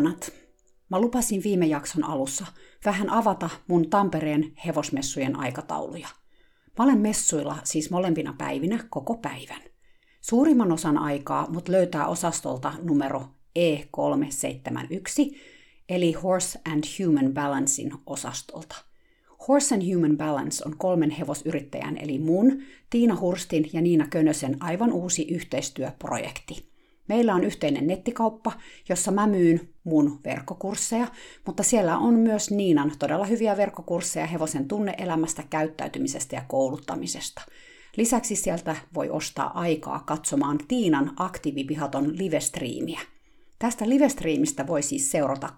Ihanat! Mä lupasin viime jakson alussa vähän avata mun Tampereen hevosmessujen aikatauluja. Mä olen messuilla siis molempina päivinä koko päivän. Suurimman osan aikaa mut löytää osastolta numero E371, eli Horse and Human Balancein osastolta. Horse and Human Balance on kolmen hevosyrittäjän eli mun, Tiina Hurstin ja Niina Könösen aivan uusi yhteistyöprojekti – Meillä on yhteinen nettikauppa, jossa mä myyn mun verkkokursseja, mutta siellä on myös Niinan todella hyviä verkkokursseja hevosen tunneelämästä, käyttäytymisestä ja kouluttamisesta. Lisäksi sieltä voi ostaa aikaa katsomaan Tiinan aktiivipihaton livestriimiä. Tästä livestriimistä voi siis seurata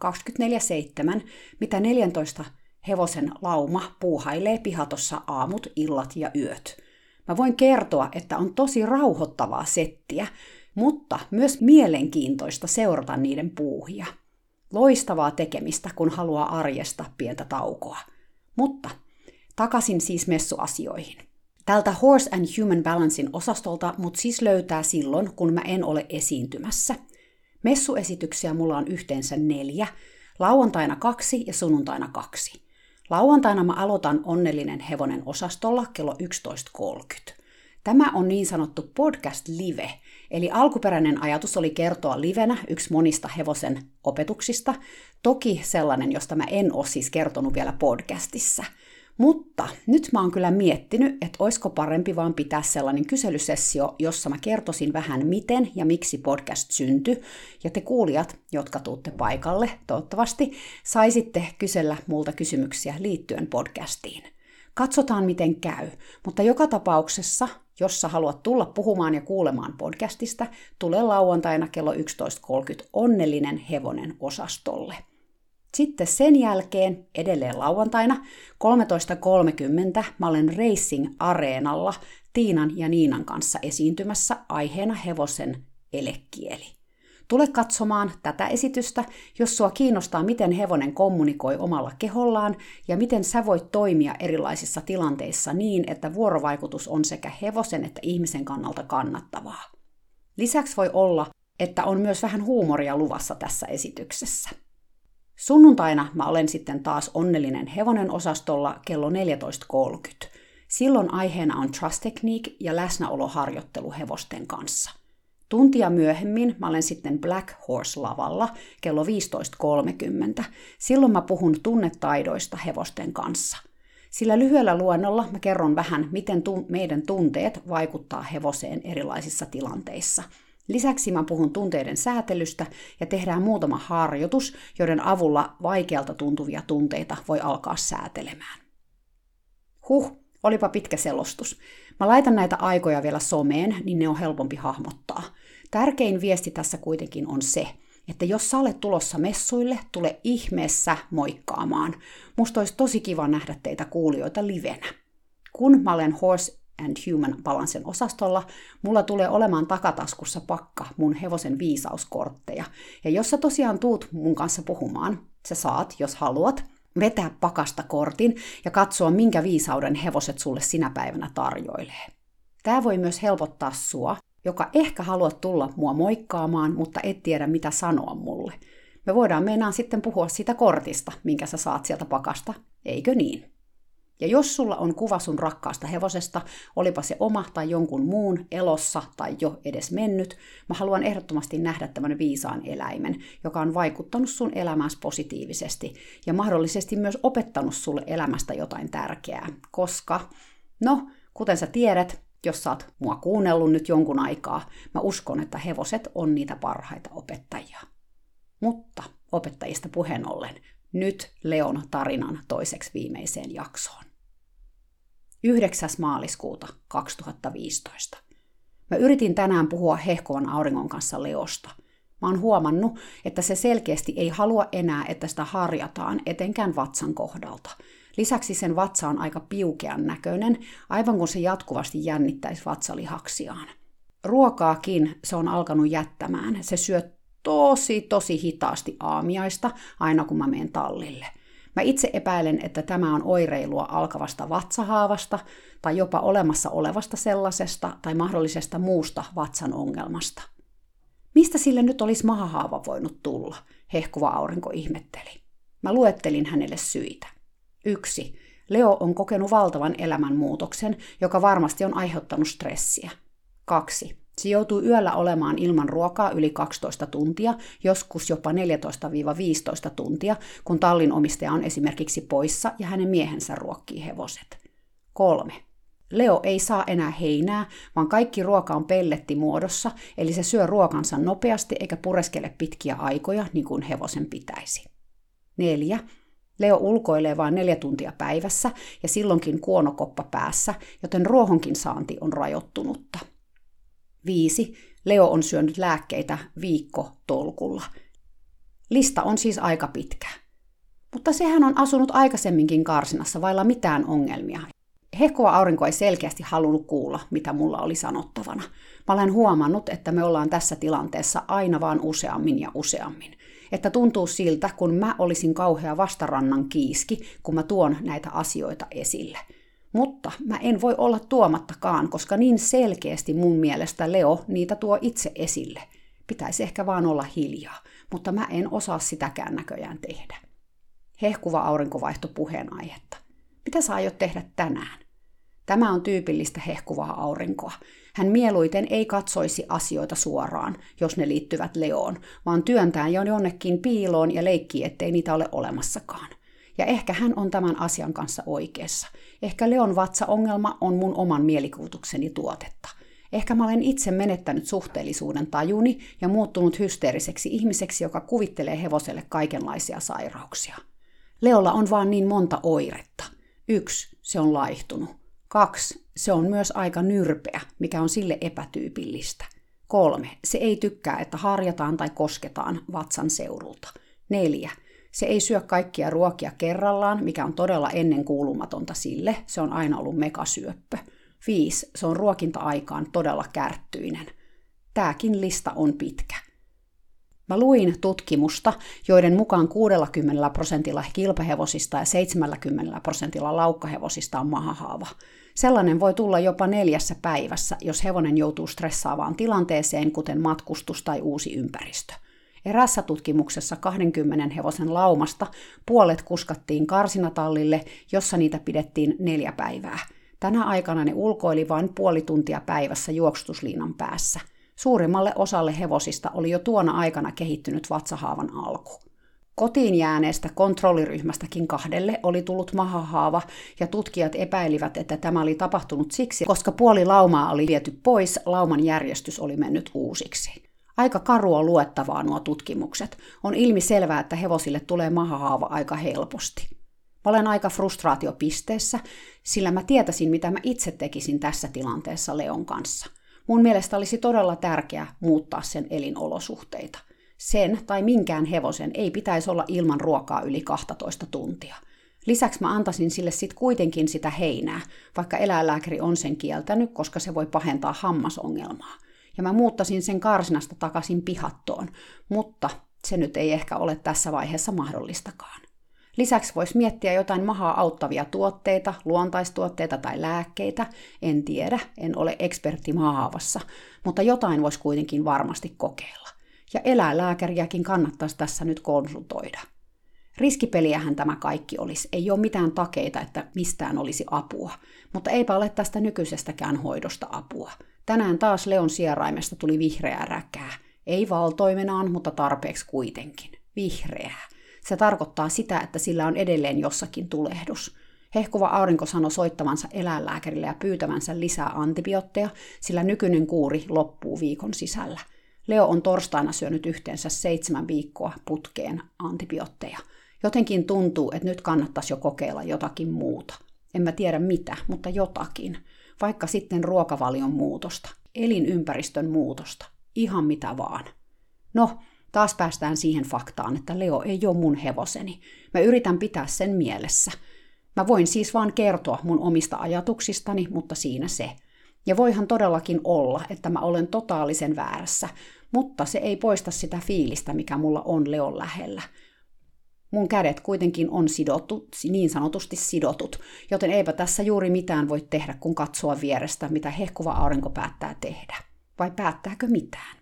24-7, mitä 14 hevosen lauma puuhailee pihatossa aamut, illat ja yöt. Mä voin kertoa, että on tosi rauhoittavaa settiä, mutta myös mielenkiintoista seurata niiden puuhia. Loistavaa tekemistä, kun haluaa arjesta pientä taukoa. Mutta takaisin siis messuasioihin. Tältä Horse and Human Balancein osastolta mut siis löytää silloin, kun mä en ole esiintymässä. Messuesityksiä mulla on yhteensä neljä, lauantaina kaksi ja sunnuntaina kaksi. Lauantaina mä aloitan Onnellinen hevonen osastolla kello 11.30. Tämä on niin sanottu podcast live, eli alkuperäinen ajatus oli kertoa livenä yksi monista hevosen opetuksista, toki sellainen, josta mä en ole siis kertonut vielä podcastissa. Mutta nyt mä oon kyllä miettinyt, että olisiko parempi vaan pitää sellainen kyselysessio, jossa mä kertoisin vähän miten ja miksi podcast syntyi, ja te kuulijat, jotka tuutte paikalle, toivottavasti, saisitte kysellä multa kysymyksiä liittyen podcastiin. Katsotaan miten käy, mutta joka tapauksessa jos sä haluat tulla puhumaan ja kuulemaan podcastista, tule lauantaina kello 11.30 Onnellinen hevonen osastolle. Sitten sen jälkeen, edelleen lauantaina, 13.30 mä olen Racing Areenalla Tiinan ja Niinan kanssa esiintymässä aiheena hevosen elekieli. Tule katsomaan tätä esitystä, jos sua kiinnostaa, miten hevonen kommunikoi omalla kehollaan ja miten sä voit toimia erilaisissa tilanteissa niin, että vuorovaikutus on sekä hevosen että ihmisen kannalta kannattavaa. Lisäksi voi olla, että on myös vähän huumoria luvassa tässä esityksessä. Sunnuntaina mä olen sitten taas onnellinen hevonen osastolla kello 14.30. Silloin aiheena on trust technique ja läsnäoloharjoittelu hevosten kanssa. Tuntia myöhemmin mä olen sitten Black Horse-lavalla kello 15.30. Silloin mä puhun tunnetaidoista hevosten kanssa. Sillä lyhyellä luennolla mä kerron vähän, miten tu- meidän tunteet vaikuttaa hevoseen erilaisissa tilanteissa. Lisäksi mä puhun tunteiden säätelystä ja tehdään muutama harjoitus, joiden avulla vaikealta tuntuvia tunteita voi alkaa säätelemään. Huh, olipa pitkä selostus. Mä laitan näitä aikoja vielä someen, niin ne on helpompi hahmottaa. Tärkein viesti tässä kuitenkin on se, että jos sä olet tulossa messuille, tule ihmeessä moikkaamaan. Musta olisi tosi kiva nähdä teitä kuulijoita livenä. Kun mä olen Horse and Human Balancen osastolla, mulla tulee olemaan takataskussa pakka mun hevosen viisauskortteja. Ja jos sä tosiaan tuut mun kanssa puhumaan, sä saat, jos haluat, vetää pakasta kortin ja katsoa, minkä viisauden hevoset sulle sinä päivänä tarjoilee. Tämä voi myös helpottaa sua, joka ehkä haluat tulla mua moikkaamaan, mutta et tiedä mitä sanoa mulle. Me voidaan meinaan sitten puhua siitä kortista, minkä sä saat sieltä pakasta, eikö niin? Ja jos sulla on kuva sun rakkaasta hevosesta, olipa se oma tai jonkun muun elossa tai jo edes mennyt, mä haluan ehdottomasti nähdä tämän viisaan eläimen, joka on vaikuttanut sun elämässä positiivisesti ja mahdollisesti myös opettanut sulle elämästä jotain tärkeää, koska, no, kuten sä tiedät, jos oot mua kuunnellut nyt jonkun aikaa, mä uskon, että hevoset on niitä parhaita opettajia. Mutta opettajista puheen ollen, nyt Leon tarinan toiseksi viimeiseen jaksoon. 9. maaliskuuta 2015. Mä yritin tänään puhua hehkovan auringon kanssa Leosta. Mä oon huomannut, että se selkeästi ei halua enää, että sitä harjataan, etenkään vatsan kohdalta. Lisäksi sen vatsa on aika piukean näköinen, aivan kun se jatkuvasti jännittäisi vatsalihaksiaan. Ruokaakin se on alkanut jättämään. Se syö tosi, tosi hitaasti aamiaista, aina kun mä menen tallille. Mä itse epäilen, että tämä on oireilua alkavasta vatsahaavasta tai jopa olemassa olevasta sellaisesta tai mahdollisesta muusta vatsan ongelmasta. Mistä sille nyt olisi mahahaava voinut tulla, hehkuva aurinko ihmetteli. Mä luettelin hänelle syitä. Yksi. Leo on kokenut valtavan elämänmuutoksen, joka varmasti on aiheuttanut stressiä. Kaksi. Se joutuu yöllä olemaan ilman ruokaa yli 12 tuntia, joskus jopa 14-15 tuntia, kun tallin omistaja on esimerkiksi poissa ja hänen miehensä ruokkii hevoset. 3. Leo ei saa enää heinää, vaan kaikki ruoka on pellettimuodossa, eli se syö ruokansa nopeasti eikä pureskele pitkiä aikoja, niin kuin hevosen pitäisi. 4. Leo ulkoilee vain neljä tuntia päivässä ja silloinkin kuonokoppa päässä, joten ruohonkin saanti on rajoittunutta. 5. Leo on syönyt lääkkeitä viikko tolkulla. Lista on siis aika pitkä. Mutta sehän on asunut aikaisemminkin karsinassa vailla mitään ongelmia. Hehkova aurinko ei selkeästi halunnut kuulla, mitä mulla oli sanottavana. Mä olen huomannut, että me ollaan tässä tilanteessa aina vaan useammin ja useammin. Että tuntuu siltä, kun mä olisin kauhea vastarannan kiiski, kun mä tuon näitä asioita esille – mutta mä en voi olla tuomattakaan, koska niin selkeästi mun mielestä Leo niitä tuo itse esille. Pitäisi ehkä vaan olla hiljaa, mutta mä en osaa sitäkään näköjään tehdä. Hehkuva aurinko vaihtoi puheenaihetta. Mitä sä aiot tehdä tänään? Tämä on tyypillistä hehkuvaa aurinkoa. Hän mieluiten ei katsoisi asioita suoraan, jos ne liittyvät Leoon, vaan työntää jo jonnekin piiloon ja leikkii, ettei niitä ole olemassakaan. Ja ehkä hän on tämän asian kanssa oikeassa. Ehkä Leon vatsa-ongelma on mun oman mielikuvitukseni tuotetta. Ehkä mä olen itse menettänyt suhteellisuuden tajuni ja muuttunut hysteeriseksi ihmiseksi, joka kuvittelee hevoselle kaikenlaisia sairauksia. Leolla on vaan niin monta oiretta. Yksi, se on laihtunut. Kaksi, se on myös aika nyrpeä, mikä on sille epätyypillistä. Kolme, se ei tykkää, että harjataan tai kosketaan vatsan seurulta. Neljä, se ei syö kaikkia ruokia kerrallaan, mikä on todella ennenkuulumatonta sille. Se on aina ollut megasyöppö. 5. Se on ruokinta-aikaan todella kärttyinen. Tääkin lista on pitkä. Mä luin tutkimusta, joiden mukaan 60 prosentilla kilpahevosista ja 70 prosentilla laukkahevosista on mahahaava. Sellainen voi tulla jopa neljässä päivässä, jos hevonen joutuu stressaavaan tilanteeseen, kuten matkustus tai uusi ympäristö. Erässä tutkimuksessa 20 hevosen laumasta puolet kuskattiin karsinatallille, jossa niitä pidettiin neljä päivää. Tänä aikana ne ulkoili vain puoli tuntia päivässä juoksutusliinan päässä. Suurimmalle osalle hevosista oli jo tuona aikana kehittynyt vatsahaavan alku. Kotiin jääneestä kontrolliryhmästäkin kahdelle oli tullut mahahaava, ja tutkijat epäilivät, että tämä oli tapahtunut siksi, koska puoli laumaa oli viety pois, lauman järjestys oli mennyt uusiksi. Aika karua luettavaa nuo tutkimukset. On ilmi selvää, että hevosille tulee mahahaava aika helposti. Mä olen aika frustraatiopisteessä, sillä mä tietäisin, mitä mä itse tekisin tässä tilanteessa Leon kanssa. Mun mielestä olisi todella tärkeää muuttaa sen elinolosuhteita. Sen tai minkään hevosen ei pitäisi olla ilman ruokaa yli 12 tuntia. Lisäksi mä antaisin sille sitten kuitenkin sitä heinää, vaikka eläinlääkäri on sen kieltänyt, koska se voi pahentaa hammasongelmaa ja mä muuttasin sen karsinasta takaisin pihattoon, mutta se nyt ei ehkä ole tässä vaiheessa mahdollistakaan. Lisäksi voisi miettiä jotain mahaa auttavia tuotteita, luontaistuotteita tai lääkkeitä. En tiedä, en ole ekspertti mahaavassa, mutta jotain voisi kuitenkin varmasti kokeilla. Ja eläinlääkäriäkin kannattaisi tässä nyt konsultoida. Riskipeliähän tämä kaikki olisi. Ei ole mitään takeita, että mistään olisi apua, mutta eipä ole tästä nykyisestäkään hoidosta apua. Tänään taas Leon sieraimesta tuli vihreää räkää. Ei valtoimenaan, mutta tarpeeksi kuitenkin. Vihreää. Se tarkoittaa sitä, että sillä on edelleen jossakin tulehdus. Hehkuva aurinko sanoi soittavansa eläinlääkärille ja pyytävänsä lisää antibiootteja, sillä nykyinen kuuri loppuu viikon sisällä. Leo on torstaina syönyt yhteensä seitsemän viikkoa putkeen antibiootteja. Jotenkin tuntuu, että nyt kannattaisi jo kokeilla jotakin muuta. En mä tiedä mitä, mutta jotakin vaikka sitten ruokavalion muutosta, elinympäristön muutosta, ihan mitä vaan. No, Taas päästään siihen faktaan, että Leo ei ole mun hevoseni. Mä yritän pitää sen mielessä. Mä voin siis vaan kertoa mun omista ajatuksistani, mutta siinä se. Ja voihan todellakin olla, että mä olen totaalisen väärässä, mutta se ei poista sitä fiilistä, mikä mulla on Leon lähellä. Mun kädet kuitenkin on sidottu, niin sanotusti sidotut, joten eipä tässä juuri mitään voi tehdä, kun katsoa vierestä, mitä hehkuva aurinko päättää tehdä. Vai päättääkö mitään?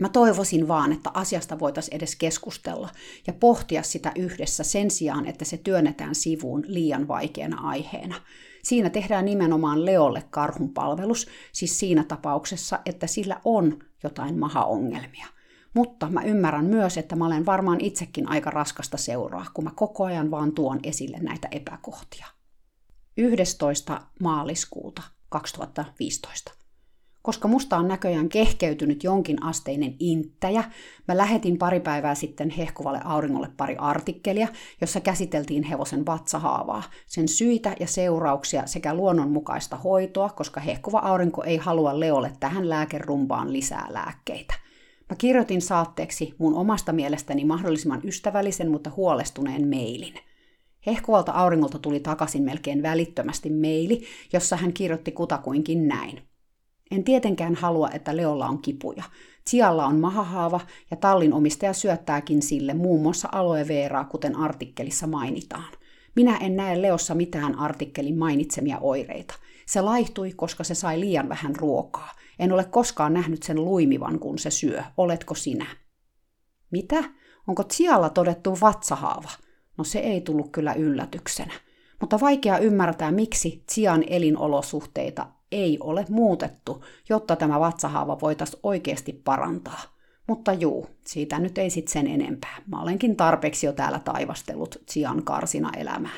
Mä toivoisin vaan, että asiasta voitaisiin edes keskustella ja pohtia sitä yhdessä sen sijaan, että se työnnetään sivuun liian vaikeana aiheena. Siinä tehdään nimenomaan Leolle karhun palvelus, siis siinä tapauksessa, että sillä on jotain mahaongelmia. Mutta mä ymmärrän myös, että mä olen varmaan itsekin aika raskasta seuraa, kun mä koko ajan vaan tuon esille näitä epäkohtia. 11. maaliskuuta 2015. Koska musta on näköjään kehkeytynyt jonkin asteinen inttäjä, mä lähetin pari päivää sitten hehkuvalle auringolle pari artikkelia, jossa käsiteltiin hevosen vatsahaavaa, sen syitä ja seurauksia sekä luonnonmukaista hoitoa, koska hehkuva aurinko ei halua Leolle tähän lääkerumbaan lisää lääkkeitä. Mä kirjoitin saatteeksi mun omasta mielestäni mahdollisimman ystävällisen, mutta huolestuneen mailin. Hehkuvalta auringolta tuli takaisin melkein välittömästi meili, jossa hän kirjoitti kutakuinkin näin. En tietenkään halua, että Leolla on kipuja. Sialla on mahahaava ja tallin omistaja syöttääkin sille muun muassa aloe veraa, kuten artikkelissa mainitaan. Minä en näe Leossa mitään artikkelin mainitsemia oireita. Se laihtui, koska se sai liian vähän ruokaa. En ole koskaan nähnyt sen luimivan, kun se syö. Oletko sinä? Mitä? Onko Tsialla todettu vatsahaava? No se ei tullut kyllä yllätyksenä. Mutta vaikea ymmärtää, miksi Tsian elinolosuhteita ei ole muutettu, jotta tämä vatsahaava voitaisiin oikeasti parantaa. Mutta juu, siitä nyt ei sit sen enempää. Mä olenkin tarpeeksi jo täällä taivastellut Tsian karsina elämää.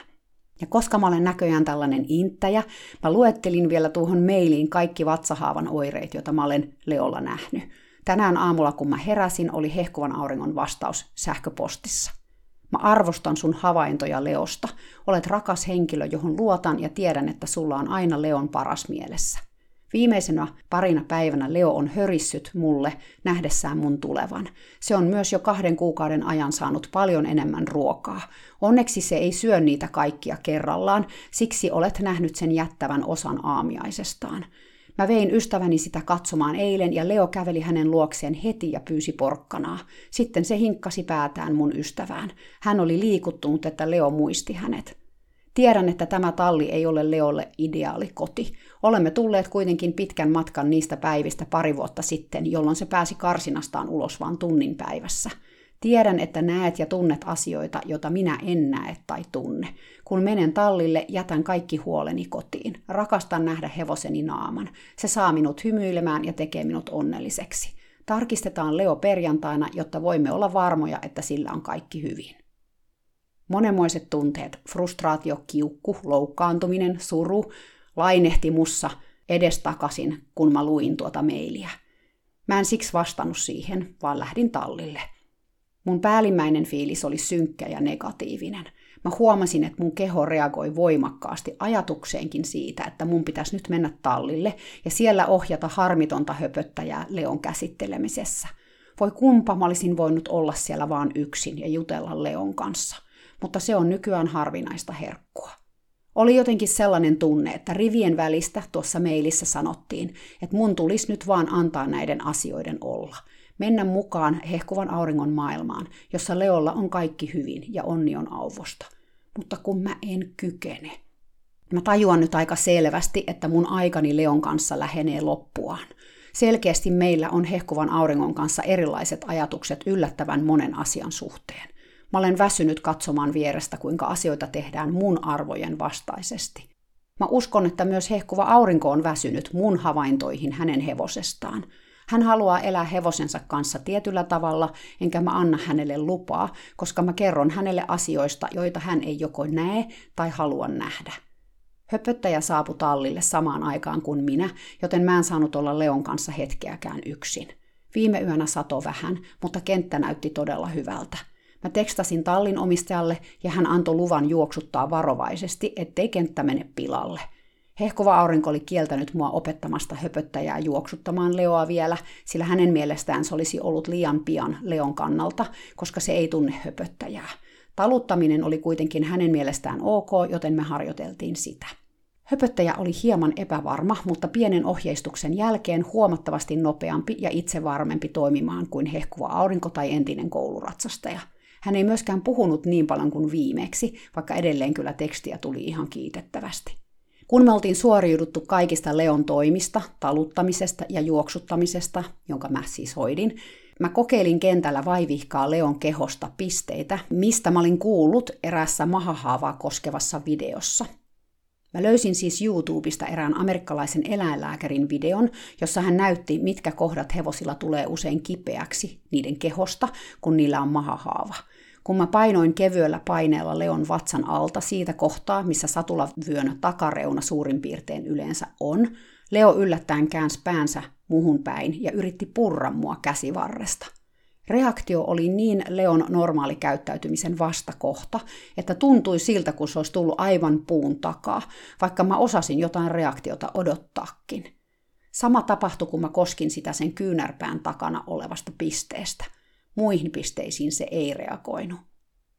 Ja koska mä olen näköjään tällainen inttäjä, mä luettelin vielä tuohon mailiin kaikki vatsahaavan oireet, joita mä olen Leolla nähnyt. Tänään aamulla, kun mä heräsin, oli hehkuvan auringon vastaus sähköpostissa. Mä arvostan sun havaintoja Leosta. Olet rakas henkilö, johon luotan ja tiedän, että sulla on aina Leon paras mielessä. Viimeisenä parina päivänä Leo on hörissyt mulle nähdessään mun tulevan. Se on myös jo kahden kuukauden ajan saanut paljon enemmän ruokaa. Onneksi se ei syö niitä kaikkia kerrallaan, siksi olet nähnyt sen jättävän osan aamiaisestaan. Mä vein ystäväni sitä katsomaan eilen ja Leo käveli hänen luokseen heti ja pyysi porkkanaa. Sitten se hinkkasi päätään mun ystävään. Hän oli liikuttunut, että Leo muisti hänet. Tiedän, että tämä talli ei ole Leolle ideaali koti. Olemme tulleet kuitenkin pitkän matkan niistä päivistä pari vuotta sitten, jolloin se pääsi karsinastaan ulos vain tunnin päivässä. Tiedän, että näet ja tunnet asioita, joita minä en näe tai tunne. Kun menen tallille, jätän kaikki huoleni kotiin. Rakastan nähdä hevoseni naaman. Se saa minut hymyilemään ja tekee minut onnelliseksi. Tarkistetaan Leo perjantaina, jotta voimme olla varmoja, että sillä on kaikki hyvin. Monenmoiset tunteet, frustraatio, kiukku, loukkaantuminen, suru, lainehti mussa edestakaisin, kun mä luin tuota mailia. Mä en siksi vastannut siihen, vaan lähdin tallille. Mun päällimmäinen fiilis oli synkkä ja negatiivinen. Mä huomasin, että mun keho reagoi voimakkaasti ajatukseenkin siitä, että mun pitäisi nyt mennä tallille ja siellä ohjata harmitonta höpöttäjää Leon käsittelemisessä. Voi kumpa mä olisin voinut olla siellä vaan yksin ja jutella Leon kanssa mutta se on nykyään harvinaista herkkua. Oli jotenkin sellainen tunne, että rivien välistä tuossa mailissa sanottiin, että mun tulisi nyt vaan antaa näiden asioiden olla. Mennä mukaan hehkuvan auringon maailmaan, jossa Leolla on kaikki hyvin ja onni on auvosta. Mutta kun mä en kykene. Mä tajuan nyt aika selvästi, että mun aikani Leon kanssa lähenee loppuaan. Selkeästi meillä on hehkuvan auringon kanssa erilaiset ajatukset yllättävän monen asian suhteen. Mä olen väsynyt katsomaan vierestä, kuinka asioita tehdään mun arvojen vastaisesti. Mä uskon, että myös hehkuva aurinko on väsynyt mun havaintoihin hänen hevosestaan. Hän haluaa elää hevosensa kanssa tietyllä tavalla, enkä mä anna hänelle lupaa, koska mä kerron hänelle asioista, joita hän ei joko näe tai halua nähdä. Höpöttäjä saapui tallille samaan aikaan kuin minä, joten mä en saanut olla Leon kanssa hetkeäkään yksin. Viime yönä sato vähän, mutta kenttä näytti todella hyvältä. Mä tekstasin tallin omistajalle ja hän antoi luvan juoksuttaa varovaisesti, ettei kenttä mene pilalle. Hehkova aurinko oli kieltänyt mua opettamasta höpöttäjää juoksuttamaan Leoa vielä, sillä hänen mielestään se olisi ollut liian pian Leon kannalta, koska se ei tunne höpöttäjää. Taluttaminen oli kuitenkin hänen mielestään ok, joten me harjoiteltiin sitä. Höpöttäjä oli hieman epävarma, mutta pienen ohjeistuksen jälkeen huomattavasti nopeampi ja itsevarmempi toimimaan kuin hehkuva aurinko tai entinen kouluratsastaja. Hän ei myöskään puhunut niin paljon kuin viimeksi, vaikka edelleen kyllä tekstiä tuli ihan kiitettävästi. Kun me oltiin suoriuduttu kaikista Leon toimista, taluttamisesta ja juoksuttamisesta, jonka mä siis hoidin, mä kokeilin kentällä vaivihkaa Leon kehosta pisteitä, mistä mä olin kuullut erässä mahahaavaa koskevassa videossa – Mä löysin siis YouTubesta erään amerikkalaisen eläinlääkärin videon, jossa hän näytti, mitkä kohdat hevosilla tulee usein kipeäksi niiden kehosta, kun niillä on mahahaava. Kun mä painoin kevyellä paineella Leon vatsan alta siitä kohtaa, missä satulavyön takareuna suurin piirtein yleensä on, Leo yllättäen käänsi päänsä muhun päin ja yritti purra mua käsivarresta. Reaktio oli niin Leon normaali käyttäytymisen vastakohta, että tuntui siltä, kun se olisi tullut aivan puun takaa, vaikka mä osasin jotain reaktiota odottaakin. Sama tapahtui, kun mä koskin sitä sen kyynärpään takana olevasta pisteestä. Muihin pisteisiin se ei reagoinut.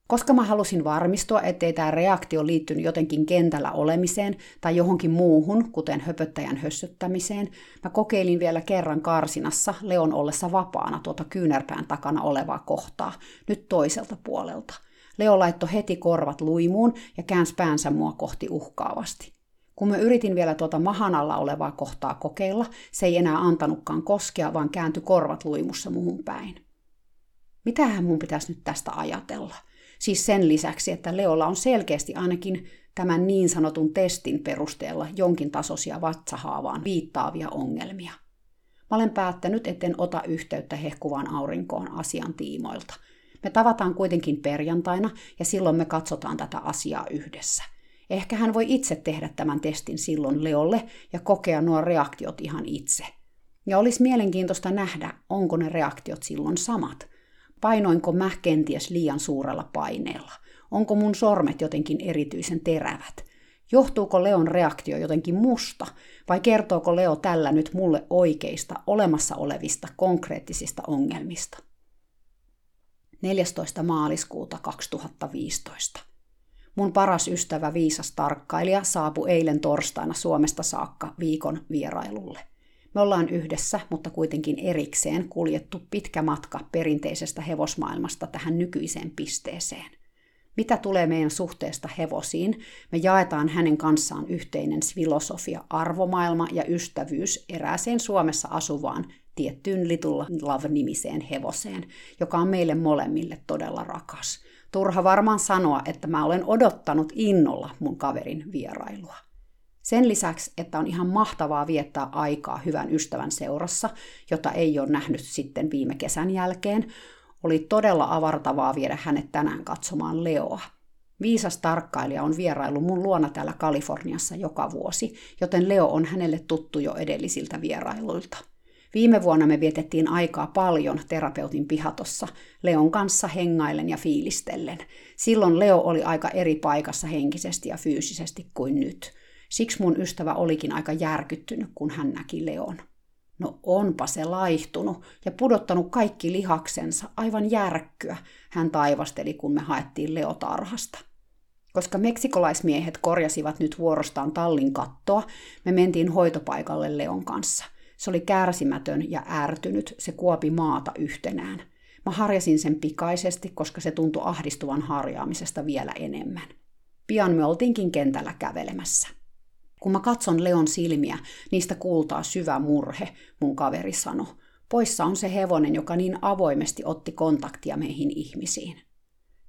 Koska mä halusin varmistua, ettei tämä reaktio liittynyt jotenkin kentällä olemiseen tai johonkin muuhun, kuten höpöttäjän hössöttämiseen, mä kokeilin vielä kerran karsinassa Leon ollessa vapaana tuota kyynärpään takana olevaa kohtaa, nyt toiselta puolelta. Leo laittoi heti korvat luimuun ja käänsi päänsä mua kohti uhkaavasti. Kun mä yritin vielä tuota mahan alla olevaa kohtaa kokeilla, se ei enää antanutkaan koskea, vaan kääntyi korvat luimussa muhun päin. Mitähän mun pitäisi nyt tästä ajatella? Siis sen lisäksi, että Leolla on selkeästi ainakin tämän niin sanotun testin perusteella jonkin tasoisia vatsahaavaan viittaavia ongelmia. Mä olen päättänyt, etten ota yhteyttä hehkuvaan aurinkoon asian tiimoilta. Me tavataan kuitenkin perjantaina ja silloin me katsotaan tätä asiaa yhdessä. Ehkä hän voi itse tehdä tämän testin silloin Leolle ja kokea nuo reaktiot ihan itse. Ja olisi mielenkiintoista nähdä, onko ne reaktiot silloin samat – Painoinko mä kenties liian suurella paineella? Onko mun sormet jotenkin erityisen terävät? Johtuuko Leon reaktio jotenkin musta, vai kertooko Leo tällä nyt mulle oikeista, olemassa olevista, konkreettisista ongelmista? 14. maaliskuuta 2015. Mun paras ystävä viisas tarkkailija saapui eilen torstaina Suomesta saakka viikon vierailulle – me ollaan yhdessä, mutta kuitenkin erikseen kuljettu pitkä matka perinteisestä hevosmaailmasta tähän nykyiseen pisteeseen. Mitä tulee meidän suhteesta hevosiin, me jaetaan hänen kanssaan yhteinen filosofia, arvomaailma ja ystävyys erääseen Suomessa asuvaan tiettyyn Little Love-nimiseen hevoseen, joka on meille molemmille todella rakas. Turha varmaan sanoa, että mä olen odottanut innolla mun kaverin vierailua. Sen lisäksi, että on ihan mahtavaa viettää aikaa hyvän ystävän seurassa, jota ei ole nähnyt sitten viime kesän jälkeen, oli todella avartavaa viedä hänet tänään katsomaan Leoa. Viisas tarkkailija on vierailu mun luona täällä Kaliforniassa joka vuosi, joten Leo on hänelle tuttu jo edellisiltä vierailuilta. Viime vuonna me vietettiin aikaa paljon terapeutin pihatossa, Leon kanssa hengailen ja fiilistellen. Silloin Leo oli aika eri paikassa henkisesti ja fyysisesti kuin nyt – Siksi mun ystävä olikin aika järkyttynyt, kun hän näki Leon. No onpa se laihtunut ja pudottanut kaikki lihaksensa, aivan järkkyä, hän taivasteli, kun me haettiin Leotarhasta. Koska meksikolaismiehet korjasivat nyt vuorostaan tallin kattoa, me mentiin hoitopaikalle Leon kanssa. Se oli kärsimätön ja ärtynyt, se kuopi maata yhtenään. Mä harjasin sen pikaisesti, koska se tuntui ahdistuvan harjaamisesta vielä enemmän. Pian me oltiinkin kentällä kävelemässä. Kun mä katson Leon silmiä, niistä kuultaa syvä murhe, mun kaveri sanoi. Poissa on se hevonen, joka niin avoimesti otti kontaktia meihin ihmisiin.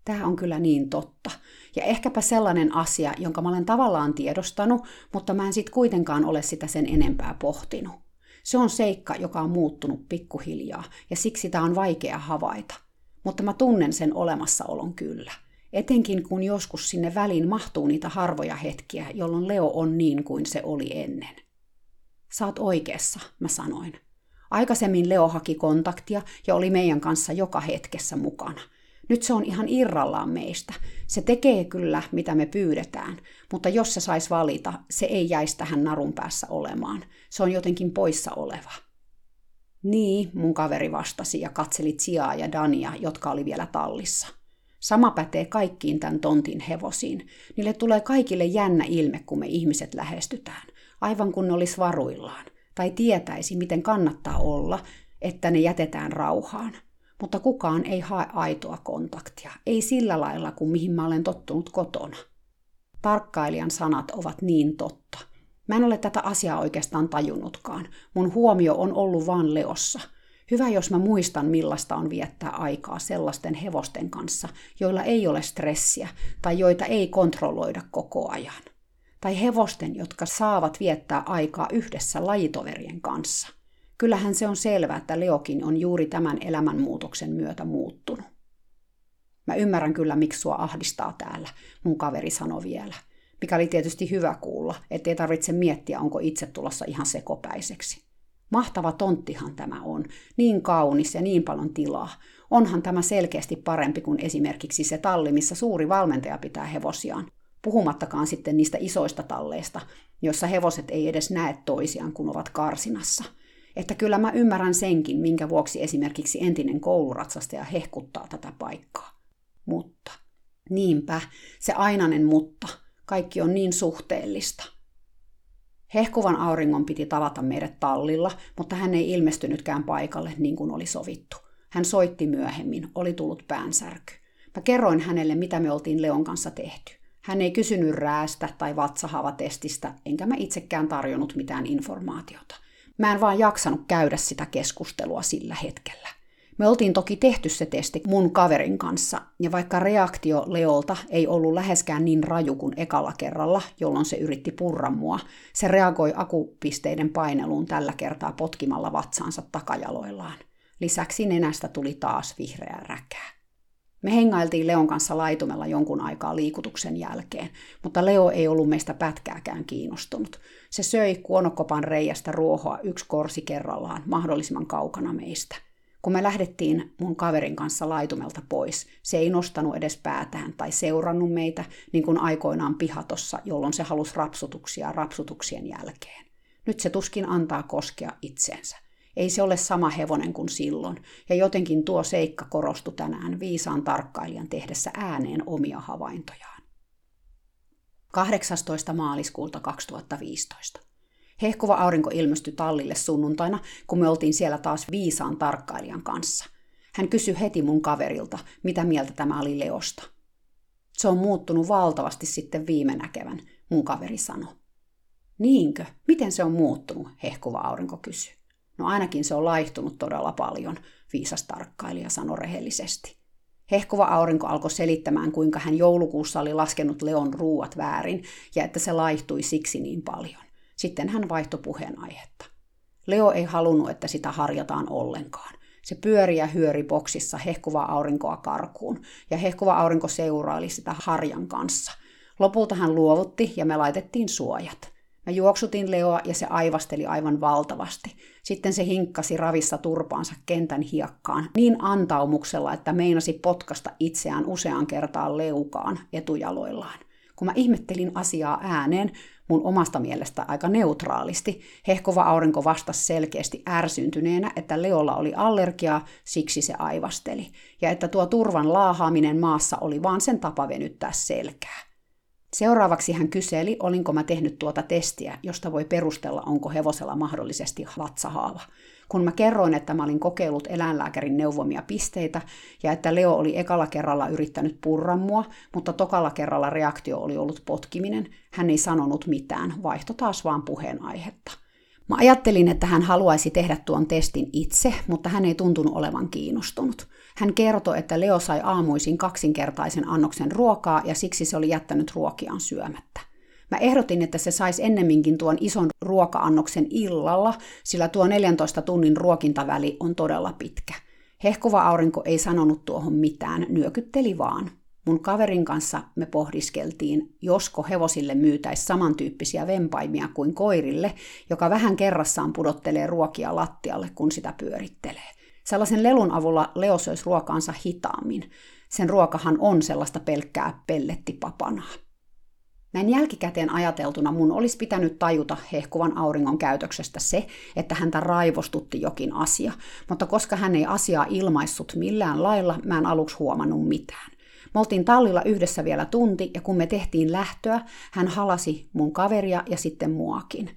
Tämä on kyllä niin totta. Ja ehkäpä sellainen asia, jonka mä olen tavallaan tiedostanut, mutta mä en sit kuitenkaan ole sitä sen enempää pohtinut. Se on seikka, joka on muuttunut pikkuhiljaa, ja siksi tämä on vaikea havaita. Mutta mä tunnen sen olemassaolon kyllä – Etenkin kun joskus sinne väliin mahtuu niitä harvoja hetkiä, jolloin Leo on niin kuin se oli ennen. Saat oikeassa, mä sanoin. Aikaisemmin Leo haki kontaktia ja oli meidän kanssa joka hetkessä mukana. Nyt se on ihan irrallaan meistä. Se tekee kyllä, mitä me pyydetään, mutta jos se saisi valita, se ei jäisi tähän narun päässä olemaan. Se on jotenkin poissa oleva. Niin, mun kaveri vastasi ja katseli Tsiaa ja Dania, jotka oli vielä tallissa. Sama pätee kaikkiin tämän tontin hevosiin. Niille tulee kaikille jännä ilme, kun me ihmiset lähestytään. Aivan kun ne olisi varuillaan. Tai tietäisi, miten kannattaa olla, että ne jätetään rauhaan. Mutta kukaan ei hae aitoa kontaktia. Ei sillä lailla kuin mihin mä olen tottunut kotona. Tarkkailijan sanat ovat niin totta. Mä en ole tätä asiaa oikeastaan tajunnutkaan. Mun huomio on ollut vaan leossa – Hyvä, jos mä muistan, millaista on viettää aikaa sellaisten hevosten kanssa, joilla ei ole stressiä tai joita ei kontrolloida koko ajan. Tai hevosten, jotka saavat viettää aikaa yhdessä lajitoverien kanssa. Kyllähän se on selvää, että Leokin on juuri tämän elämänmuutoksen myötä muuttunut. Mä ymmärrän kyllä, miksi sua ahdistaa täällä, mun kaveri sanoi vielä. Mikä oli tietysti hyvä kuulla, ettei tarvitse miettiä, onko itse tulossa ihan sekopäiseksi. Mahtava tonttihan tämä on, niin kaunis ja niin paljon tilaa. Onhan tämä selkeästi parempi kuin esimerkiksi se talli, missä suuri valmentaja pitää hevosiaan. Puhumattakaan sitten niistä isoista talleista, joissa hevoset ei edes näe toisiaan, kun ovat karsinassa. Että kyllä mä ymmärrän senkin, minkä vuoksi esimerkiksi entinen kouluratsastaja hehkuttaa tätä paikkaa. Mutta, niinpä, se ainainen mutta, kaikki on niin suhteellista – Hehkuvan auringon piti tavata meidät tallilla, mutta hän ei ilmestynytkään paikalle niin kuin oli sovittu. Hän soitti myöhemmin, oli tullut päänsärky. Mä kerroin hänelle, mitä me oltiin Leon kanssa tehty. Hän ei kysynyt räästä tai vatsahavatestistä, enkä mä itsekään tarjonnut mitään informaatiota. Mä en vaan jaksanut käydä sitä keskustelua sillä hetkellä. Me oltiin toki tehty se testi mun kaverin kanssa, ja vaikka reaktio Leolta ei ollut läheskään niin raju kuin ekalla kerralla, jolloin se yritti purra mua, se reagoi akupisteiden paineluun tällä kertaa potkimalla vatsaansa takajaloillaan. Lisäksi nenästä tuli taas vihreää räkää. Me hengailtiin Leon kanssa laitumella jonkun aikaa liikutuksen jälkeen, mutta Leo ei ollut meistä pätkääkään kiinnostunut. Se söi kuonokopan reiästä ruohoa yksi korsi kerrallaan mahdollisimman kaukana meistä. Kun me lähdettiin mun kaverin kanssa laitumelta pois, se ei nostanut edes päätään tai seurannut meitä, niin kuin aikoinaan pihatossa, jolloin se halusi rapsutuksia rapsutuksien jälkeen. Nyt se tuskin antaa koskea itseensä. Ei se ole sama hevonen kuin silloin, ja jotenkin tuo seikka korostui tänään viisaan tarkkailijan tehdessä ääneen omia havaintojaan. 18. maaliskuuta 2015. Hehkuva aurinko ilmestyi tallille sunnuntaina, kun me oltiin siellä taas viisaan tarkkailijan kanssa. Hän kysyi heti mun kaverilta, mitä mieltä tämä oli Leosta. Se on muuttunut valtavasti sitten viime näkevän, mun kaveri sanoi. Niinkö? Miten se on muuttunut? Hehkuva aurinko kysyi. No ainakin se on laihtunut todella paljon, viisas tarkkailija sanoi rehellisesti. Hehkuva aurinko alkoi selittämään, kuinka hän joulukuussa oli laskenut Leon ruuat väärin ja että se laihtui siksi niin paljon. Sitten hän vaihtoi puheenaihetta. Leo ei halunnut, että sitä harjataan ollenkaan. Se pyöri ja hyöri boksissa hehkuvaa aurinkoa karkuun, ja hehkuva aurinko seuraili sitä harjan kanssa. Lopulta hän luovutti ja me laitettiin suojat. Mä juoksutin Leoa ja se aivasteli aivan valtavasti. Sitten se hinkkasi ravissa turpaansa kentän hiekkaan niin antaumuksella, että meinasi potkasta itseään useaan kertaan leukaan etujaloillaan. Kun mä ihmettelin asiaa ääneen, mun omasta mielestä aika neutraalisti, hehkova aurinko vastasi selkeästi ärsyntyneenä, että Leolla oli allergiaa, siksi se aivasteli, ja että tuo turvan laahaaminen maassa oli vaan sen tapa venyttää selkää. Seuraavaksi hän kyseli, olinko mä tehnyt tuota testiä, josta voi perustella, onko hevosella mahdollisesti vatsahaava. Kun mä kerroin, että mä olin kokeillut eläinlääkärin neuvomia pisteitä ja että Leo oli ekalla kerralla yrittänyt purra mua, mutta tokalla kerralla reaktio oli ollut potkiminen, hän ei sanonut mitään, vaihto taas vaan puheenaihetta. Mä ajattelin, että hän haluaisi tehdä tuon testin itse, mutta hän ei tuntunut olevan kiinnostunut. Hän kertoi, että Leo sai aamuisin kaksinkertaisen annoksen ruokaa ja siksi se oli jättänyt ruokiaan syömättä. Mä ehdotin, että se saisi ennemminkin tuon ison ruoka-annoksen illalla, sillä tuo 14 tunnin ruokintaväli on todella pitkä. Hehkuva aurinko ei sanonut tuohon mitään, nyökytteli vaan. Mun kaverin kanssa me pohdiskeltiin, josko hevosille myytäisi samantyyppisiä vempaimia kuin koirille, joka vähän kerrassaan pudottelee ruokia lattialle, kun sitä pyörittelee. Sellaisen lelun avulla Leo söisi ruokaansa hitaammin. Sen ruokahan on sellaista pelkkää pellettipapanaa. Näin jälkikäteen ajateltuna mun olisi pitänyt tajuta hehkuvan auringon käytöksestä se, että häntä raivostutti jokin asia, mutta koska hän ei asiaa ilmaissut millään lailla, mä en aluksi huomannut mitään. Me oltiin tallilla yhdessä vielä tunti, ja kun me tehtiin lähtöä, hän halasi mun kaveria ja sitten muakin.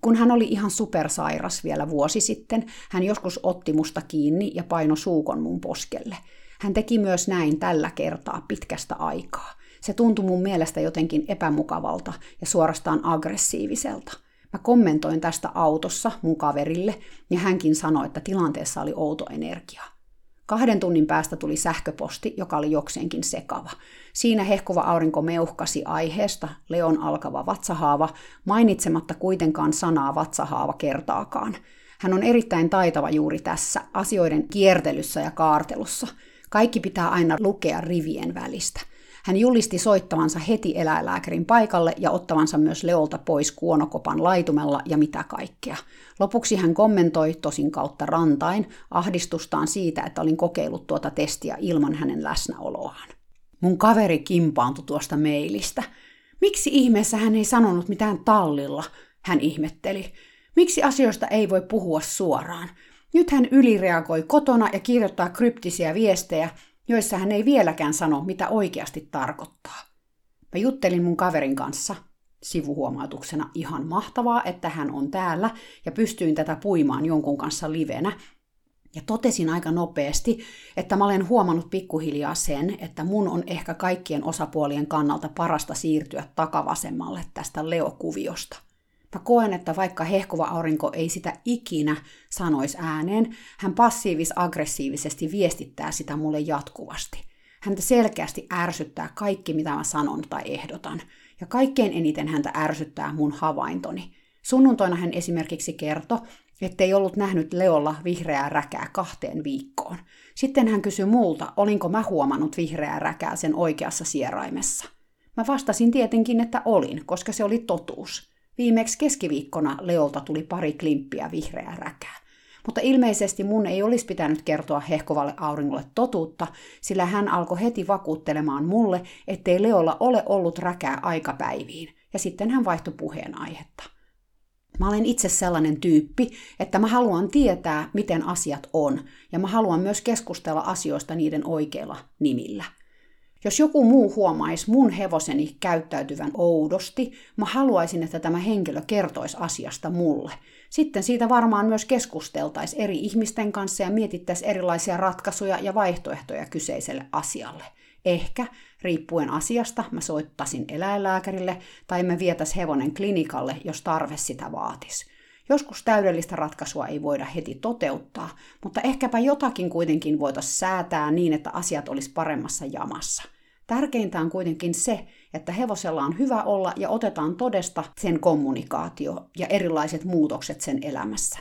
Kun hän oli ihan supersairas vielä vuosi sitten, hän joskus otti musta kiinni ja paino suukon mun poskelle. Hän teki myös näin tällä kertaa pitkästä aikaa. Se tuntui mun mielestä jotenkin epämukavalta ja suorastaan aggressiiviselta. Mä kommentoin tästä autossa mun kaverille, ja hänkin sanoi, että tilanteessa oli outo energia. Kahden tunnin päästä tuli sähköposti, joka oli jokseenkin sekava. Siinä hehkuva aurinko meuhkasi aiheesta Leon alkava vatsahaava, mainitsematta kuitenkaan sanaa vatsahaava kertaakaan. Hän on erittäin taitava juuri tässä, asioiden kiertelyssä ja kaartelussa. Kaikki pitää aina lukea rivien välistä. Hän julisti soittavansa heti eläinlääkärin paikalle ja ottavansa myös Leolta pois kuonokopan laitumella ja mitä kaikkea. Lopuksi hän kommentoi, tosin kautta rantain, ahdistustaan siitä, että olin kokeillut tuota testiä ilman hänen läsnäoloaan. Mun kaveri kimpaantui tuosta meilistä. Miksi ihmeessä hän ei sanonut mitään tallilla? Hän ihmetteli. Miksi asioista ei voi puhua suoraan? Nyt hän ylireagoi kotona ja kirjoittaa kryptisiä viestejä, joissa hän ei vieläkään sano, mitä oikeasti tarkoittaa. Mä juttelin mun kaverin kanssa, sivuhuomautuksena ihan mahtavaa, että hän on täällä, ja pystyin tätä puimaan jonkun kanssa livenä. Ja totesin aika nopeasti, että mä olen huomannut pikkuhiljaa sen, että mun on ehkä kaikkien osapuolien kannalta parasta siirtyä takavasemmalle tästä leokuviosta – Mä koen, että vaikka hehkuva aurinko ei sitä ikinä sanoisi ääneen, hän passiivis-aggressiivisesti viestittää sitä mulle jatkuvasti. Häntä selkeästi ärsyttää kaikki, mitä mä sanon tai ehdotan. Ja kaikkein eniten häntä ärsyttää mun havaintoni. Sunnuntoina hän esimerkiksi kertoi, ettei ollut nähnyt Leolla vihreää räkää kahteen viikkoon. Sitten hän kysyi multa, olinko mä huomannut vihreää räkää sen oikeassa sieraimessa. Mä vastasin tietenkin, että olin, koska se oli totuus. Viimeksi keskiviikkona Leolta tuli pari klimppiä vihreää räkää. Mutta ilmeisesti mun ei olisi pitänyt kertoa hehkovalle auringolle totuutta, sillä hän alkoi heti vakuuttelemaan mulle, ettei Leolla ole ollut räkää aikapäiviin, ja sitten hän vaihtoi puheenaihetta. Mä olen itse sellainen tyyppi, että mä haluan tietää, miten asiat on, ja mä haluan myös keskustella asioista niiden oikeilla nimillä – jos joku muu huomaisi mun hevoseni käyttäytyvän oudosti, mä haluaisin, että tämä henkilö kertoisi asiasta mulle. Sitten siitä varmaan myös keskusteltaisiin eri ihmisten kanssa ja mietittäisiin erilaisia ratkaisuja ja vaihtoehtoja kyseiselle asialle. Ehkä, riippuen asiasta, mä soittasin eläinlääkärille tai me vietäis hevonen klinikalle, jos tarve sitä vaatisi. Joskus täydellistä ratkaisua ei voida heti toteuttaa, mutta ehkäpä jotakin kuitenkin voitaisiin säätää niin, että asiat olisi paremmassa jamassa. Tärkeintä on kuitenkin se, että hevosella on hyvä olla ja otetaan todesta sen kommunikaatio ja erilaiset muutokset sen elämässä.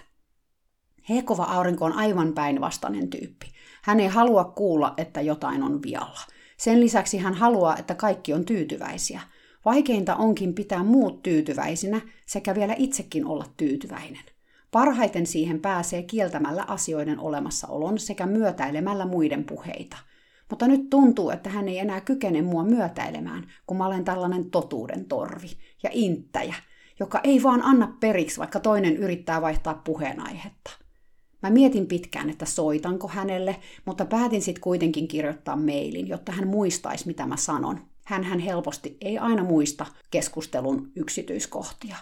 Hekova aurinko on aivan päinvastainen tyyppi. Hän ei halua kuulla, että jotain on vialla. Sen lisäksi hän haluaa, että kaikki on tyytyväisiä. Vaikeinta onkin pitää muut tyytyväisinä sekä vielä itsekin olla tyytyväinen. Parhaiten siihen pääsee kieltämällä asioiden olemassaolon sekä myötäilemällä muiden puheita – mutta nyt tuntuu, että hän ei enää kykene mua myötäilemään, kun mä olen tällainen totuuden torvi ja inttäjä, joka ei vaan anna periksi, vaikka toinen yrittää vaihtaa puheenaihetta. Mä mietin pitkään, että soitanko hänelle, mutta päätin sitten kuitenkin kirjoittaa mailin, jotta hän muistaisi, mitä mä sanon. Hän hän helposti ei aina muista keskustelun yksityiskohtia.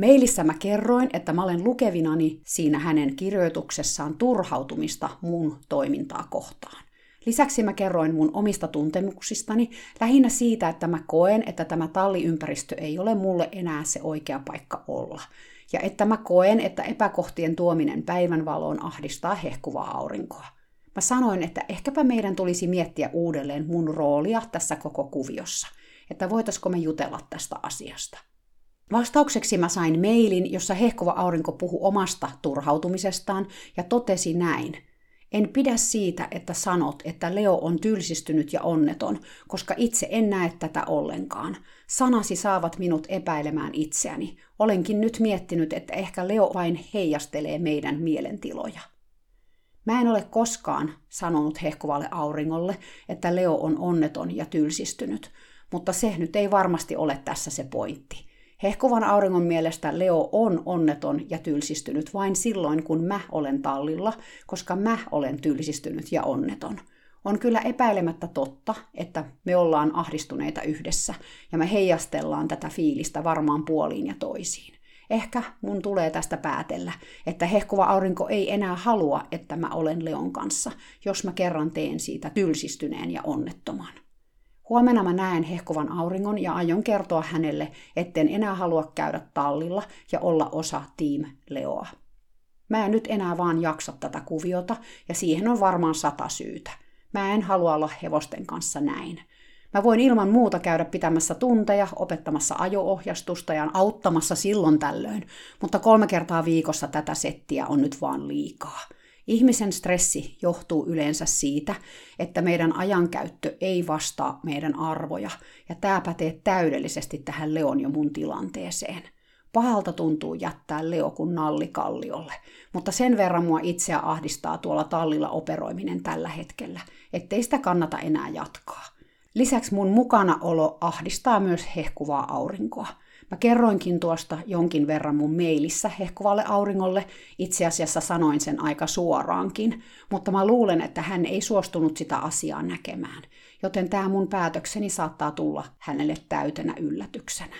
Mailissa mä kerroin, että mä olen lukevinani siinä hänen kirjoituksessaan turhautumista mun toimintaa kohtaan. Lisäksi mä kerroin mun omista tuntemuksistani, lähinnä siitä, että mä koen, että tämä talliympäristö ei ole mulle enää se oikea paikka olla. Ja että mä koen, että epäkohtien tuominen päivänvaloon ahdistaa hehkuvaa aurinkoa. Mä sanoin, että ehkäpä meidän tulisi miettiä uudelleen mun roolia tässä koko kuviossa, että voitaisiko me jutella tästä asiasta. Vastaukseksi mä sain mailin, jossa hehkuva aurinko puhui omasta turhautumisestaan ja totesi näin – en pidä siitä, että sanot, että Leo on tylsistynyt ja onneton, koska itse en näe tätä ollenkaan. Sanasi saavat minut epäilemään itseäni. Olenkin nyt miettinyt, että ehkä Leo vain heijastelee meidän mielentiloja. Mä en ole koskaan sanonut hehkuvalle auringolle, että Leo on onneton ja tylsistynyt, mutta se nyt ei varmasti ole tässä se pointti. Hehkuvan auringon mielestä Leo on onneton ja tylsistynyt vain silloin, kun mä olen tallilla, koska mä olen tylsistynyt ja onneton. On kyllä epäilemättä totta, että me ollaan ahdistuneita yhdessä ja me heijastellaan tätä fiilistä varmaan puoliin ja toisiin. Ehkä mun tulee tästä päätellä, että hehkuva aurinko ei enää halua, että mä olen Leon kanssa, jos mä kerran teen siitä tylsistyneen ja onnettoman. Huomenna mä näen hehkuvan auringon ja aion kertoa hänelle, etten enää halua käydä tallilla ja olla osa Team Leoa. Mä en nyt enää vaan jaksa tätä kuviota ja siihen on varmaan sata syytä. Mä en halua olla hevosten kanssa näin. Mä voin ilman muuta käydä pitämässä tunteja, opettamassa ajoohjastusta ja auttamassa silloin tällöin, mutta kolme kertaa viikossa tätä settiä on nyt vaan liikaa. Ihmisen stressi johtuu yleensä siitä, että meidän ajankäyttö ei vastaa meidän arvoja, ja tämä pätee täydellisesti tähän Leon ja mun tilanteeseen. Pahalta tuntuu jättää Leo kuin nalli kalliolle, mutta sen verran mua itseä ahdistaa tuolla tallilla operoiminen tällä hetkellä, ettei sitä kannata enää jatkaa. Lisäksi mun mukanaolo ahdistaa myös hehkuvaa aurinkoa. Mä kerroinkin tuosta jonkin verran mun mailissä hehkuvalle auringolle, itse asiassa sanoin sen aika suoraankin, mutta mä luulen, että hän ei suostunut sitä asiaa näkemään, joten tämä mun päätökseni saattaa tulla hänelle täytenä yllätyksenä.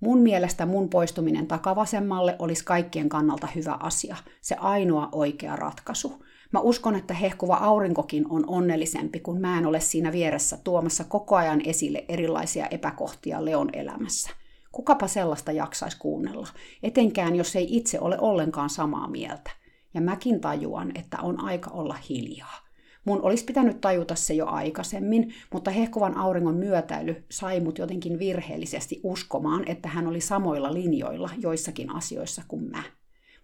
Mun mielestä mun poistuminen takavasemmalle olisi kaikkien kannalta hyvä asia, se ainoa oikea ratkaisu. Mä uskon, että hehkuva aurinkokin on onnellisempi, kun mä en ole siinä vieressä tuomassa koko ajan esille erilaisia epäkohtia Leon elämässä. Kukapa sellaista jaksaisi kuunnella, etenkään jos ei itse ole ollenkaan samaa mieltä. Ja mäkin tajuan, että on aika olla hiljaa. Mun olisi pitänyt tajuta se jo aikaisemmin, mutta hehkuvan auringon myötäily sai mut jotenkin virheellisesti uskomaan, että hän oli samoilla linjoilla joissakin asioissa kuin mä.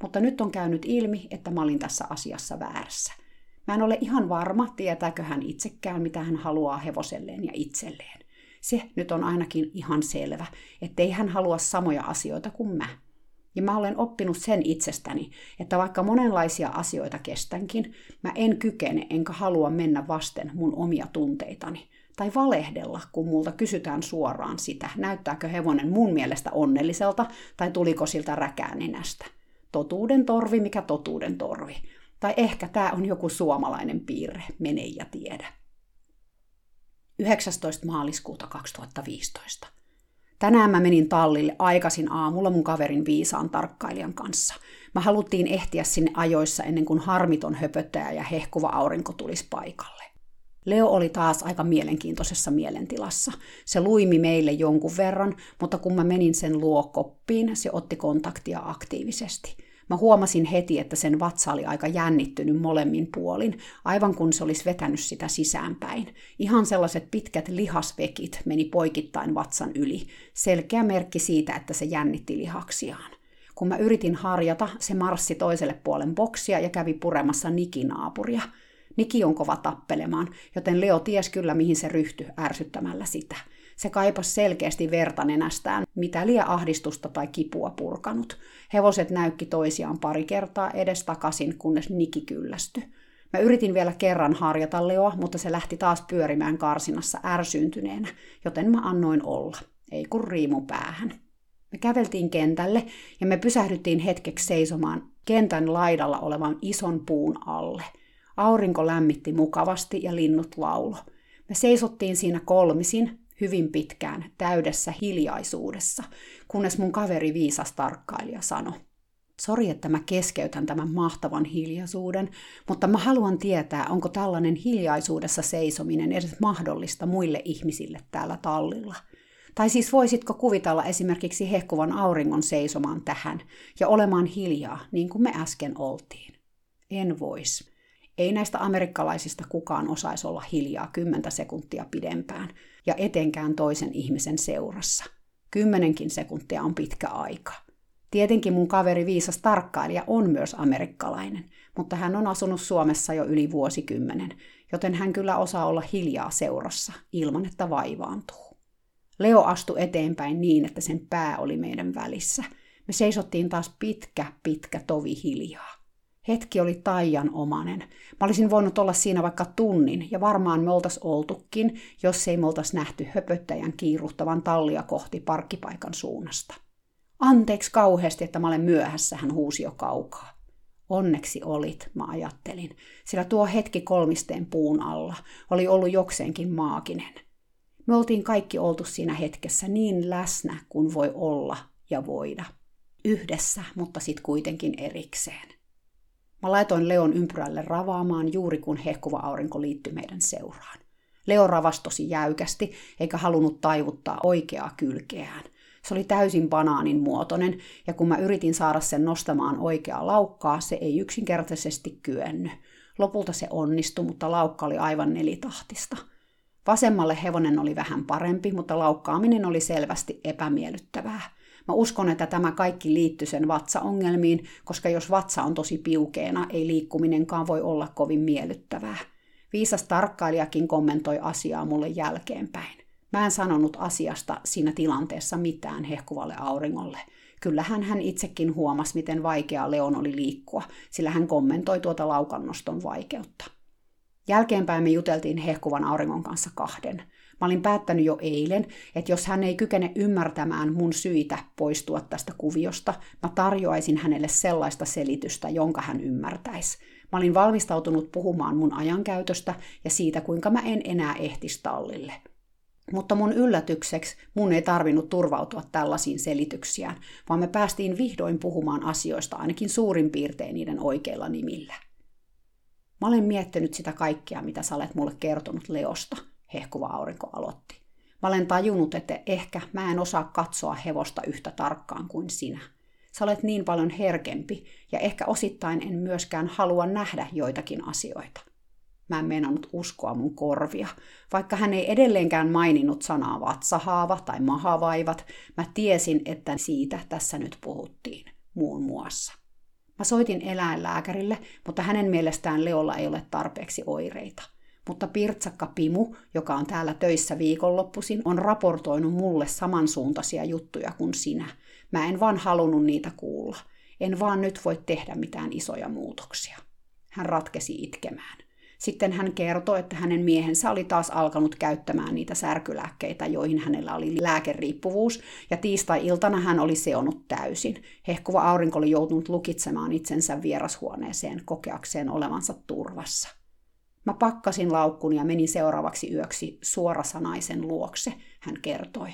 Mutta nyt on käynyt ilmi, että mä olin tässä asiassa väärässä. Mä en ole ihan varma, tietääkö hän itsekään, mitä hän haluaa hevoselleen ja itselleen. Se nyt on ainakin ihan selvä, ettei hän halua samoja asioita kuin mä. Ja mä olen oppinut sen itsestäni, että vaikka monenlaisia asioita kestänkin, mä en kykene enkä halua mennä vasten mun omia tunteitani. Tai valehdella, kun multa kysytään suoraan sitä, näyttääkö hevonen mun mielestä onnelliselta tai tuliko siltä räkää nenästä. Totuuden torvi, mikä totuuden torvi. Tai ehkä tämä on joku suomalainen piirre, mene ja tiedä. 19. maaliskuuta 2015. Tänään mä menin tallille aikaisin aamulla mun kaverin viisaan tarkkailijan kanssa. Mä haluttiin ehtiä sinne ajoissa ennen kuin harmiton höpöttäjä ja hehkuva aurinko tulisi paikalle. Leo oli taas aika mielenkiintoisessa mielentilassa. Se luimi meille jonkun verran, mutta kun mä menin sen luo koppiin, se otti kontaktia aktiivisesti – Mä huomasin heti, että sen vatsa oli aika jännittynyt molemmin puolin, aivan kun se olisi vetänyt sitä sisäänpäin. Ihan sellaiset pitkät lihasvekit meni poikittain vatsan yli, selkeä merkki siitä, että se jännitti lihaksiaan. Kun mä yritin harjata, se marssi toiselle puolen boksia ja kävi puremassa Niki-naapuria. Niki on kova tappelemaan, joten Leo ties kyllä mihin se ryhtyi ärsyttämällä sitä – se kaipasi selkeästi verta nenästään, mitä liian ahdistusta tai kipua purkanut. Hevoset näykki toisiaan pari kertaa edes takaisin, kunnes Niki kyllästyi. Mä yritin vielä kerran harjata Leoa, mutta se lähti taas pyörimään karsinassa ärsyyntyneenä, joten mä annoin olla. Ei kun riimu päähän. Me käveltiin kentälle ja me pysähdyttiin hetkeksi seisomaan kentän laidalla olevan ison puun alle. Aurinko lämmitti mukavasti ja linnut laulo. Me seisottiin siinä kolmisin, hyvin pitkään täydessä hiljaisuudessa, kunnes mun kaveri viisas tarkkailija sanoi, Sori, että mä keskeytän tämän mahtavan hiljaisuuden, mutta mä haluan tietää, onko tällainen hiljaisuudessa seisominen edes mahdollista muille ihmisille täällä tallilla. Tai siis voisitko kuvitella esimerkiksi hehkuvan auringon seisomaan tähän ja olemaan hiljaa, niin kuin me äsken oltiin? En vois. Ei näistä amerikkalaisista kukaan osaisi olla hiljaa kymmentä sekuntia pidempään, ja etenkään toisen ihmisen seurassa. Kymmenenkin sekuntia on pitkä aika. Tietenkin mun kaveri viisas tarkkailija on myös amerikkalainen, mutta hän on asunut Suomessa jo yli vuosikymmenen, joten hän kyllä osaa olla hiljaa seurassa, ilman että vaivaantuu. Leo astui eteenpäin niin, että sen pää oli meidän välissä. Me seisottiin taas pitkä, pitkä tovi hiljaa. Hetki oli taian omanen. Mä olisin voinut olla siinä vaikka tunnin, ja varmaan me oltais oltukin, jos ei me oltais nähty höpöttäjän kiiruhtavan tallia kohti parkkipaikan suunnasta. Anteeksi kauheasti, että mä olen myöhässä, hän huusi jo kaukaa. Onneksi olit, mä ajattelin, sillä tuo hetki kolmisteen puun alla oli ollut jokseenkin maaginen. Me oltiin kaikki oltu siinä hetkessä niin läsnä kuin voi olla ja voida. Yhdessä, mutta sitten kuitenkin erikseen. Mä laitoin Leon ympyrälle ravaamaan juuri kun hehkuva aurinko liittyi meidän seuraan. Leo ravastosi jäykästi, eikä halunnut taivuttaa oikeaa kylkeään. Se oli täysin banaanin muotoinen, ja kun mä yritin saada sen nostamaan oikeaa laukkaa, se ei yksinkertaisesti kyennyt. Lopulta se onnistui, mutta laukka oli aivan nelitahtista. Vasemmalle hevonen oli vähän parempi, mutta laukkaaminen oli selvästi epämiellyttävää. Mä uskon, että tämä kaikki liittyy sen vatsaongelmiin, koska jos vatsa on tosi piukeena, ei liikkuminenkaan voi olla kovin miellyttävää. Viisas tarkkailijakin kommentoi asiaa mulle jälkeenpäin. Mä en sanonut asiasta siinä tilanteessa mitään hehkuvalle auringolle. Kyllähän hän itsekin huomasi, miten vaikeaa Leon oli liikkua, sillä hän kommentoi tuota laukannoston vaikeutta. Jälkeenpäin me juteltiin hehkuvan auringon kanssa kahden. Mä olin päättänyt jo eilen, että jos hän ei kykene ymmärtämään mun syitä poistua tästä kuviosta, mä tarjoaisin hänelle sellaista selitystä, jonka hän ymmärtäisi. Mä olin valmistautunut puhumaan mun ajankäytöstä ja siitä, kuinka mä en enää ehtisi tallille. Mutta mun yllätykseksi mun ei tarvinnut turvautua tällaisiin selityksiään, vaan me päästiin vihdoin puhumaan asioista ainakin suurin piirtein niiden oikeilla nimillä. Mä olen miettinyt sitä kaikkea, mitä sä olet mulle kertonut Leosta, hehkuva aurinko aloitti. Mä olen tajunnut, että ehkä mä en osaa katsoa hevosta yhtä tarkkaan kuin sinä. Sä olet niin paljon herkempi, ja ehkä osittain en myöskään halua nähdä joitakin asioita. Mä en meinannut uskoa mun korvia. Vaikka hän ei edelleenkään maininnut sanaa vatsahaava tai mahavaivat, mä tiesin, että siitä tässä nyt puhuttiin, muun muassa. Mä soitin eläinlääkärille, mutta hänen mielestään Leolla ei ole tarpeeksi oireita. Mutta Pirtsakka Pimu, joka on täällä töissä viikonloppuisin, on raportoinut mulle samansuuntaisia juttuja kuin sinä. Mä en vaan halunnut niitä kuulla. En vaan nyt voi tehdä mitään isoja muutoksia. Hän ratkesi itkemään. Sitten hän kertoi, että hänen miehensä oli taas alkanut käyttämään niitä särkylääkkeitä, joihin hänellä oli lääkeriippuvuus, ja tiistai-iltana hän oli seonut täysin. Hehkuva aurinko oli joutunut lukitsemaan itsensä vierashuoneeseen kokeakseen olevansa turvassa. Mä pakkasin laukkuni ja menin seuraavaksi yöksi suorasanaisen luokse, hän kertoi.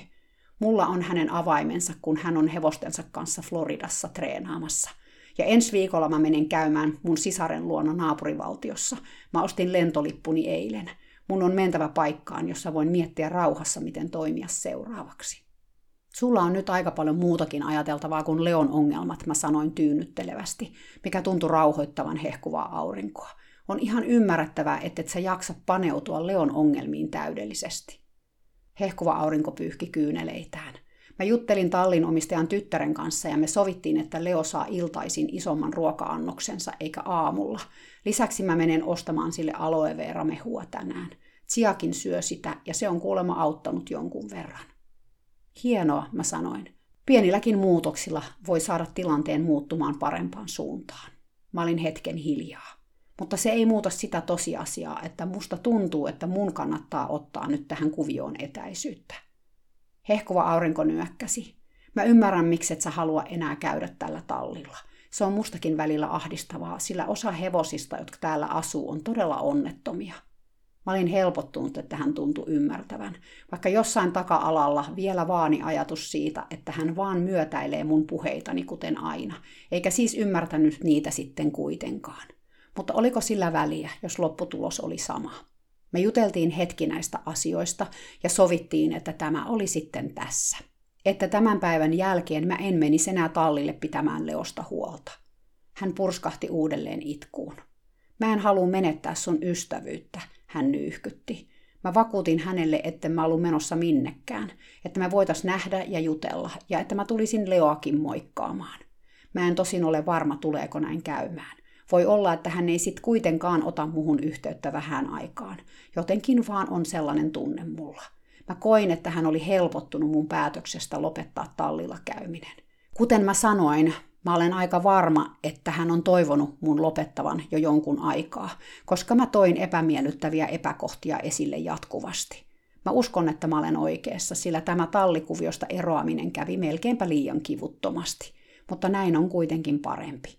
Mulla on hänen avaimensa, kun hän on hevostensa kanssa Floridassa treenaamassa – ja ensi viikolla mä menen käymään mun sisaren luona naapurivaltiossa. Mä ostin lentolippuni eilen. Mun on mentävä paikkaan, jossa voin miettiä rauhassa, miten toimia seuraavaksi. Sulla on nyt aika paljon muutakin ajateltavaa kuin Leon ongelmat, mä sanoin tyynnyttelevästi, mikä tuntui rauhoittavan hehkuvaa aurinkoa. On ihan ymmärrettävää, että et sä jaksa paneutua Leon ongelmiin täydellisesti. Hehkuva aurinko pyyhki kyyneleitään. Mä juttelin tallin omistajan tyttären kanssa ja me sovittiin, että Leo saa iltaisin isomman ruoka-annoksensa eikä aamulla. Lisäksi mä menen ostamaan sille aloe vera mehua tänään. Tsiakin syö sitä ja se on kuulemma auttanut jonkun verran. Hienoa, mä sanoin. Pienilläkin muutoksilla voi saada tilanteen muuttumaan parempaan suuntaan. Mä olin hetken hiljaa. Mutta se ei muuta sitä tosiasiaa, että musta tuntuu, että mun kannattaa ottaa nyt tähän kuvioon etäisyyttä. Hehkuva aurinko nyökkäsi. Mä ymmärrän, miksi et sä halua enää käydä tällä tallilla. Se on mustakin välillä ahdistavaa, sillä osa hevosista, jotka täällä asuu, on todella onnettomia. Mä olin helpottunut, että hän tuntui ymmärtävän, vaikka jossain taka-alalla vielä vaani ajatus siitä, että hän vaan myötäilee mun puheitani kuten aina, eikä siis ymmärtänyt niitä sitten kuitenkaan. Mutta oliko sillä väliä, jos lopputulos oli sama? Me juteltiin hetki näistä asioista ja sovittiin, että tämä oli sitten tässä. Että tämän päivän jälkeen mä en menisi enää tallille pitämään Leosta huolta. Hän purskahti uudelleen itkuun. Mä en halua menettää sun ystävyyttä, hän nyyhkytti. Mä vakuutin hänelle, että mä ollut menossa minnekään, että me voitais nähdä ja jutella, ja että mä tulisin Leoakin moikkaamaan. Mä en tosin ole varma, tuleeko näin käymään. Voi olla, että hän ei sitten kuitenkaan ota muhun yhteyttä vähän aikaan. Jotenkin vaan on sellainen tunne mulla. Mä koin, että hän oli helpottunut mun päätöksestä lopettaa tallilla käyminen. Kuten mä sanoin, Mä olen aika varma, että hän on toivonut mun lopettavan jo jonkun aikaa, koska mä toin epämiellyttäviä epäkohtia esille jatkuvasti. Mä uskon, että mä olen oikeassa, sillä tämä tallikuviosta eroaminen kävi melkeinpä liian kivuttomasti, mutta näin on kuitenkin parempi.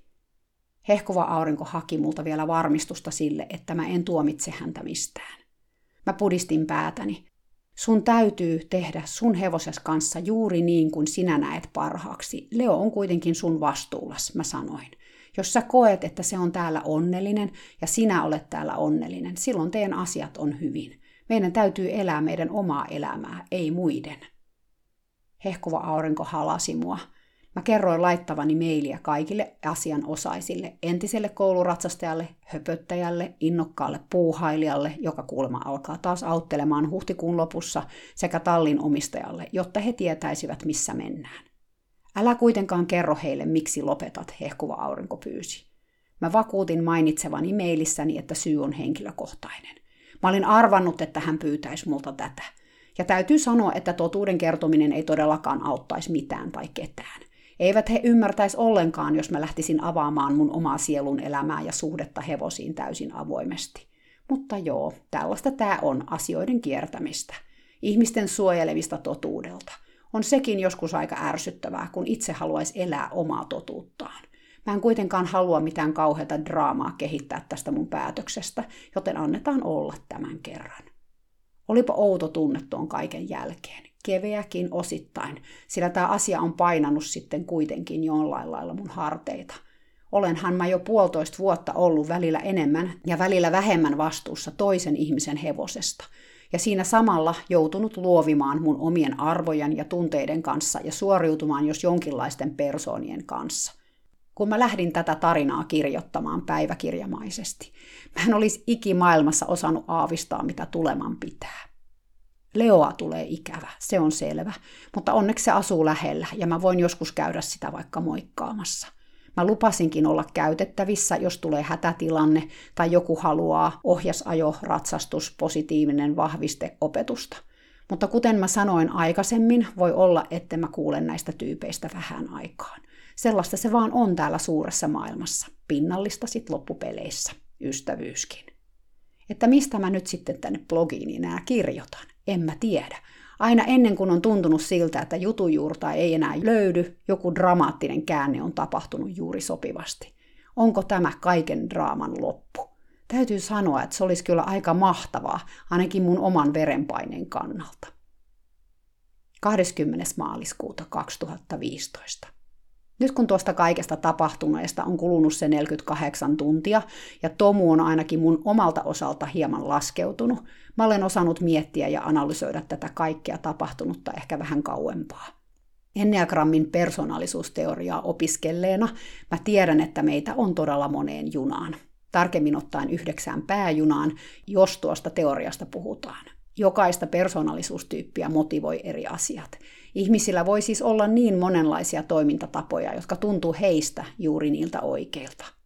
Hehkuva aurinko haki multa vielä varmistusta sille, että mä en tuomitse häntä mistään. Mä pudistin päätäni. Sun täytyy tehdä sun hevoses kanssa juuri niin kuin sinä näet parhaaksi. Leo on kuitenkin sun vastuullas, mä sanoin. Jos sä koet, että se on täällä onnellinen ja sinä olet täällä onnellinen, silloin teidän asiat on hyvin. Meidän täytyy elää meidän omaa elämää, ei muiden. Hehkuva aurinko halasi mua. Mä kerroin laittavani mailia kaikille asianosaisille, entiselle kouluratsastajalle, höpöttäjälle, innokkaalle puuhailijalle, joka kuulemma alkaa taas auttelemaan huhtikuun lopussa, sekä tallin omistajalle, jotta he tietäisivät, missä mennään. Älä kuitenkaan kerro heille, miksi lopetat, hehkuva aurinko pyysi. Mä vakuutin mainitsevani mailissäni, että syy on henkilökohtainen. Mä olin arvannut, että hän pyytäisi multa tätä. Ja täytyy sanoa, että totuuden kertominen ei todellakaan auttaisi mitään tai ketään. Eivät he ymmärtäisi ollenkaan, jos mä lähtisin avaamaan mun omaa sielun elämää ja suhdetta hevosiin täysin avoimesti. Mutta joo, tällaista tämä on asioiden kiertämistä. Ihmisten suojelevista totuudelta. On sekin joskus aika ärsyttävää, kun itse haluaisi elää omaa totuuttaan. Mä en kuitenkaan halua mitään kauheata draamaa kehittää tästä mun päätöksestä, joten annetaan olla tämän kerran. Olipa outo tunne tuon kaiken jälkeen keveäkin osittain, sillä tämä asia on painanut sitten kuitenkin jollain lailla mun harteita. Olenhan mä jo puolitoista vuotta ollut välillä enemmän ja välillä vähemmän vastuussa toisen ihmisen hevosesta, ja siinä samalla joutunut luovimaan mun omien arvojen ja tunteiden kanssa ja suoriutumaan jos jonkinlaisten persoonien kanssa. Kun mä lähdin tätä tarinaa kirjoittamaan päiväkirjamaisesti, mä en olisi ikimaailmassa osannut aavistaa, mitä tuleman pitää. Leoa tulee ikävä, se on selvä, mutta onneksi se asuu lähellä ja mä voin joskus käydä sitä vaikka moikkaamassa. Mä lupasinkin olla käytettävissä, jos tulee hätätilanne tai joku haluaa ohjasajo, ratsastus, positiivinen vahviste opetusta. Mutta kuten mä sanoin aikaisemmin, voi olla, että mä kuulen näistä tyypeistä vähän aikaan. Sellaista se vaan on täällä suuressa maailmassa. Pinnallista sit loppupeleissä. Ystävyyskin. Että mistä mä nyt sitten tänne blogiin enää kirjoitan? En mä tiedä. Aina ennen kuin on tuntunut siltä, että jutujuurta ei enää löydy, joku dramaattinen käänne on tapahtunut juuri sopivasti. Onko tämä kaiken draaman loppu? Täytyy sanoa, että se olisi kyllä aika mahtavaa, ainakin mun oman verenpaineen kannalta. 20. maaliskuuta 2015. Nyt kun tuosta kaikesta tapahtuneesta on kulunut se 48 tuntia, ja Tomu on ainakin mun omalta osalta hieman laskeutunut, mä olen osannut miettiä ja analysoida tätä kaikkea tapahtunutta ehkä vähän kauempaa. Enneagrammin persoonallisuusteoriaa opiskelleena mä tiedän, että meitä on todella moneen junaan. Tarkemmin ottaen yhdeksään pääjunaan, jos tuosta teoriasta puhutaan. Jokaista persoonallisuustyyppiä motivoi eri asiat. Ihmisillä voi siis olla niin monenlaisia toimintatapoja, jotka tuntuu heistä juuri niiltä oikeilta.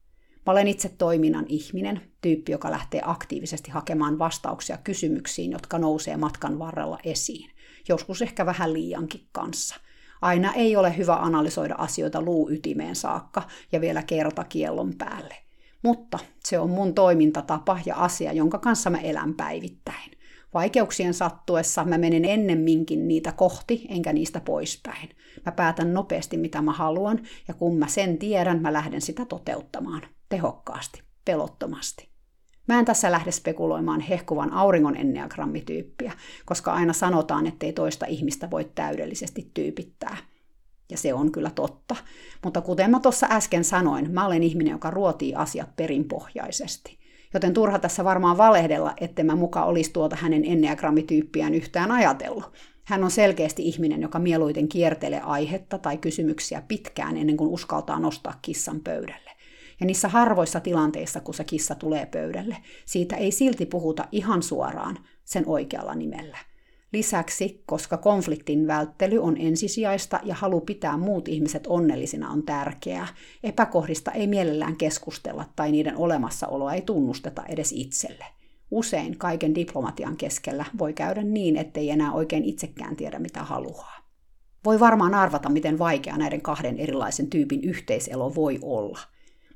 Mä olen itse toiminnan ihminen, tyyppi, joka lähtee aktiivisesti hakemaan vastauksia kysymyksiin, jotka nousee matkan varrella esiin. Joskus ehkä vähän liiankin kanssa. Aina ei ole hyvä analysoida asioita luuytimeen saakka ja vielä kertakiellon päälle. Mutta se on mun toimintatapa ja asia, jonka kanssa mä elän päivittäin. Vaikeuksien sattuessa mä menen ennemminkin niitä kohti, enkä niistä poispäin. Mä päätän nopeasti, mitä mä haluan, ja kun mä sen tiedän, mä lähden sitä toteuttamaan. Tehokkaasti, pelottomasti. Mä en tässä lähde spekuloimaan hehkuvan auringon enneagrammityyppiä, koska aina sanotaan, ettei toista ihmistä voi täydellisesti tyypittää. Ja se on kyllä totta. Mutta kuten mä tuossa äsken sanoin, mä olen ihminen, joka ruotii asiat perinpohjaisesti. Joten turha tässä varmaan valehdella, että mä muka olisi tuota hänen enneagrammityyppiään yhtään ajatellut. Hän on selkeästi ihminen, joka mieluiten kiertelee aihetta tai kysymyksiä pitkään ennen kuin uskaltaa nostaa kissan pöydälle. Ja niissä harvoissa tilanteissa, kun se kissa tulee pöydälle, siitä ei silti puhuta ihan suoraan sen oikealla nimellä. Lisäksi, koska konfliktin välttely on ensisijaista ja halu pitää muut ihmiset onnellisina on tärkeää, epäkohdista ei mielellään keskustella tai niiden olemassaoloa ei tunnusteta edes itselle. Usein kaiken diplomatian keskellä voi käydä niin, ettei enää oikein itsekään tiedä mitä haluaa. Voi varmaan arvata, miten vaikea näiden kahden erilaisen tyypin yhteiselo voi olla.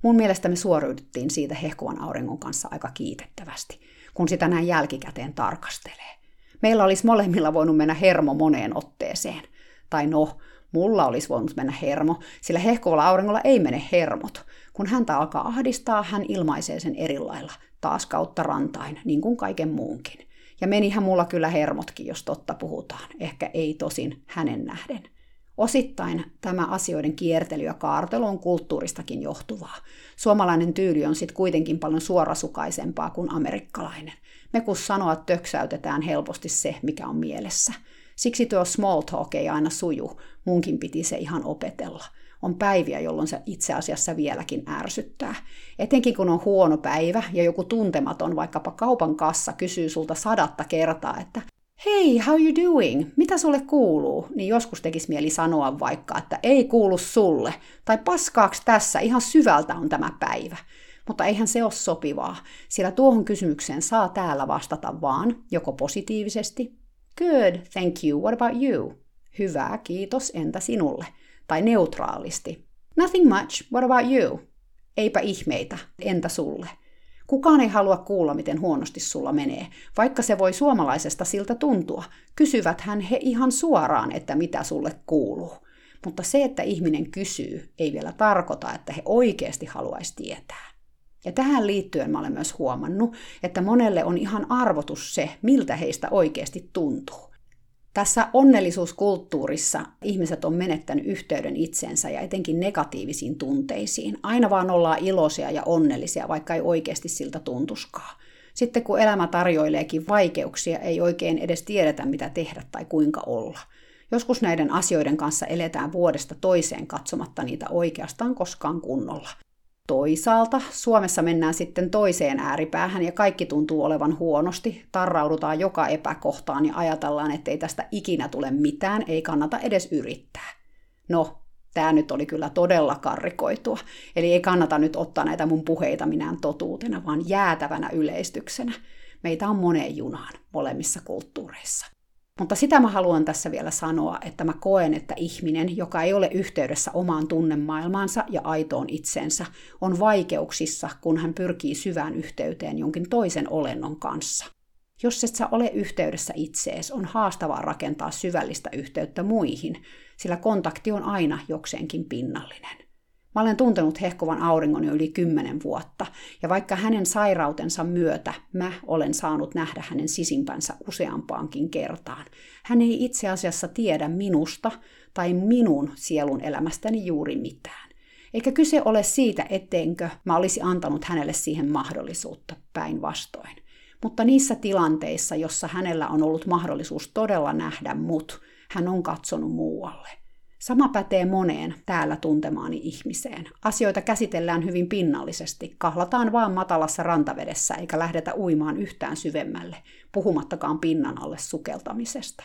Mun mielestä me suoriuduttiin siitä hehkuvan auringon kanssa aika kiitettävästi, kun sitä näin jälkikäteen tarkastelee. Meillä olisi molemmilla voinut mennä hermo moneen otteeseen. Tai no, mulla olisi voinut mennä hermo, sillä hehkuvalla auringolla ei mene hermot. Kun häntä alkaa ahdistaa, hän ilmaisee sen eri lailla, taas kautta rantain, niin kuin kaiken muunkin. Ja menihän mulla kyllä hermotkin, jos totta puhutaan. Ehkä ei tosin hänen nähden. Osittain tämä asioiden kiertely ja kaartelu on kulttuuristakin johtuvaa. Suomalainen tyyli on sitten kuitenkin paljon suorasukaisempaa kuin amerikkalainen. Me kun sanoa töksäytetään helposti se, mikä on mielessä. Siksi tuo small talk ei aina suju, munkin piti se ihan opetella. On päiviä, jolloin se itse asiassa vieläkin ärsyttää. Etenkin kun on huono päivä ja joku tuntematon, vaikkapa kaupan kassa, kysyy sulta sadatta kertaa, että hei, how you doing? Mitä sulle kuuluu? Niin joskus tekisi mieli sanoa vaikka, että ei kuulu sulle. Tai paskaaks tässä, ihan syvältä on tämä päivä. Mutta eihän se ole sopivaa, sillä tuohon kysymykseen saa täällä vastata vaan joko positiivisesti, good, thank you, what about you? Hyvä, kiitos, entä sinulle? Tai neutraalisti, nothing much, what about you? Eipä ihmeitä, entä sulle? Kukaan ei halua kuulla, miten huonosti sulla menee, vaikka se voi suomalaisesta siltä tuntua. Kysyvät hän he ihan suoraan, että mitä sulle kuuluu. Mutta se, että ihminen kysyy, ei vielä tarkoita, että he oikeasti haluaisi tietää. Ja tähän liittyen mä olen myös huomannut, että monelle on ihan arvotus se, miltä heistä oikeasti tuntuu. Tässä onnellisuuskulttuurissa ihmiset on menettänyt yhteyden itsensä ja etenkin negatiivisiin tunteisiin. Aina vaan ollaan iloisia ja onnellisia, vaikka ei oikeasti siltä tuntuskaan. Sitten kun elämä tarjoileekin vaikeuksia, ei oikein edes tiedetä, mitä tehdä tai kuinka olla. Joskus näiden asioiden kanssa eletään vuodesta toiseen katsomatta niitä oikeastaan koskaan kunnolla. Toisaalta Suomessa mennään sitten toiseen ääripäähän ja kaikki tuntuu olevan huonosti, tarraudutaan joka epäkohtaan ja ajatellaan, että ei tästä ikinä tule mitään, ei kannata edes yrittää. No, tämä nyt oli kyllä todella karrikoitua, eli ei kannata nyt ottaa näitä mun puheita minään totuutena, vaan jäätävänä yleistyksenä. Meitä on moneen junaan molemmissa kulttuureissa. Mutta sitä mä haluan tässä vielä sanoa, että mä koen, että ihminen, joka ei ole yhteydessä omaan tunnemaailmaansa ja aitoon itsensä, on vaikeuksissa, kun hän pyrkii syvään yhteyteen jonkin toisen olennon kanssa. Jos et sä ole yhteydessä itsees, on haastavaa rakentaa syvällistä yhteyttä muihin, sillä kontakti on aina jokseenkin pinnallinen. Mä olen tuntenut hehkuvan auringon jo yli kymmenen vuotta, ja vaikka hänen sairautensa myötä mä olen saanut nähdä hänen sisimpänsä useampaankin kertaan, hän ei itse asiassa tiedä minusta tai minun sielun elämästäni juuri mitään. Eikä kyse ole siitä, etteinkö mä olisi antanut hänelle siihen mahdollisuutta päinvastoin. Mutta niissä tilanteissa, jossa hänellä on ollut mahdollisuus todella nähdä mut, hän on katsonut muualle – Sama pätee moneen täällä tuntemaani ihmiseen. Asioita käsitellään hyvin pinnallisesti, kahlataan vaan matalassa rantavedessä eikä lähdetä uimaan yhtään syvemmälle, puhumattakaan pinnan alle sukeltamisesta.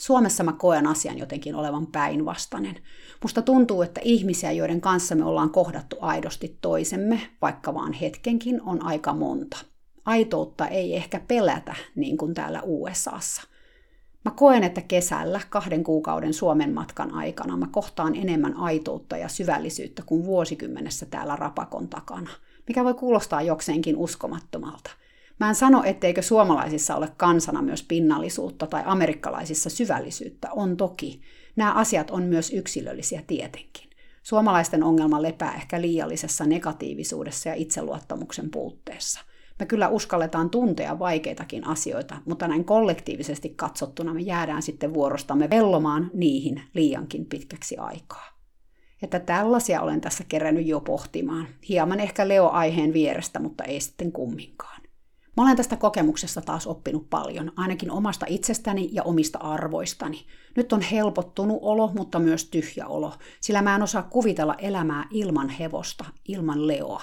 Suomessa mä koen asian jotenkin olevan päinvastainen. Musta tuntuu, että ihmisiä, joiden kanssa me ollaan kohdattu aidosti toisemme, vaikka vaan hetkenkin, on aika monta. Aitoutta ei ehkä pelätä niin kuin täällä USAssa – Mä koen, että kesällä kahden kuukauden Suomen matkan aikana mä kohtaan enemmän aitoutta ja syvällisyyttä kuin vuosikymmenessä täällä rapakon takana, mikä voi kuulostaa jokseenkin uskomattomalta. Mä en sano, etteikö suomalaisissa ole kansana myös pinnallisuutta tai amerikkalaisissa syvällisyyttä, on toki. Nämä asiat on myös yksilöllisiä tietenkin. Suomalaisten ongelma lepää ehkä liiallisessa negatiivisuudessa ja itseluottamuksen puutteessa – me kyllä uskalletaan tuntea vaikeitakin asioita, mutta näin kollektiivisesti katsottuna me jäädään sitten vuorostamme vellomaan niihin liiankin pitkäksi aikaa. Että tällaisia olen tässä kerännyt jo pohtimaan. Hieman ehkä Leo-aiheen vierestä, mutta ei sitten kumminkaan. Mä olen tästä kokemuksesta taas oppinut paljon, ainakin omasta itsestäni ja omista arvoistani. Nyt on helpottunut olo, mutta myös tyhjä olo, sillä mä en osaa kuvitella elämää ilman hevosta, ilman Leoa.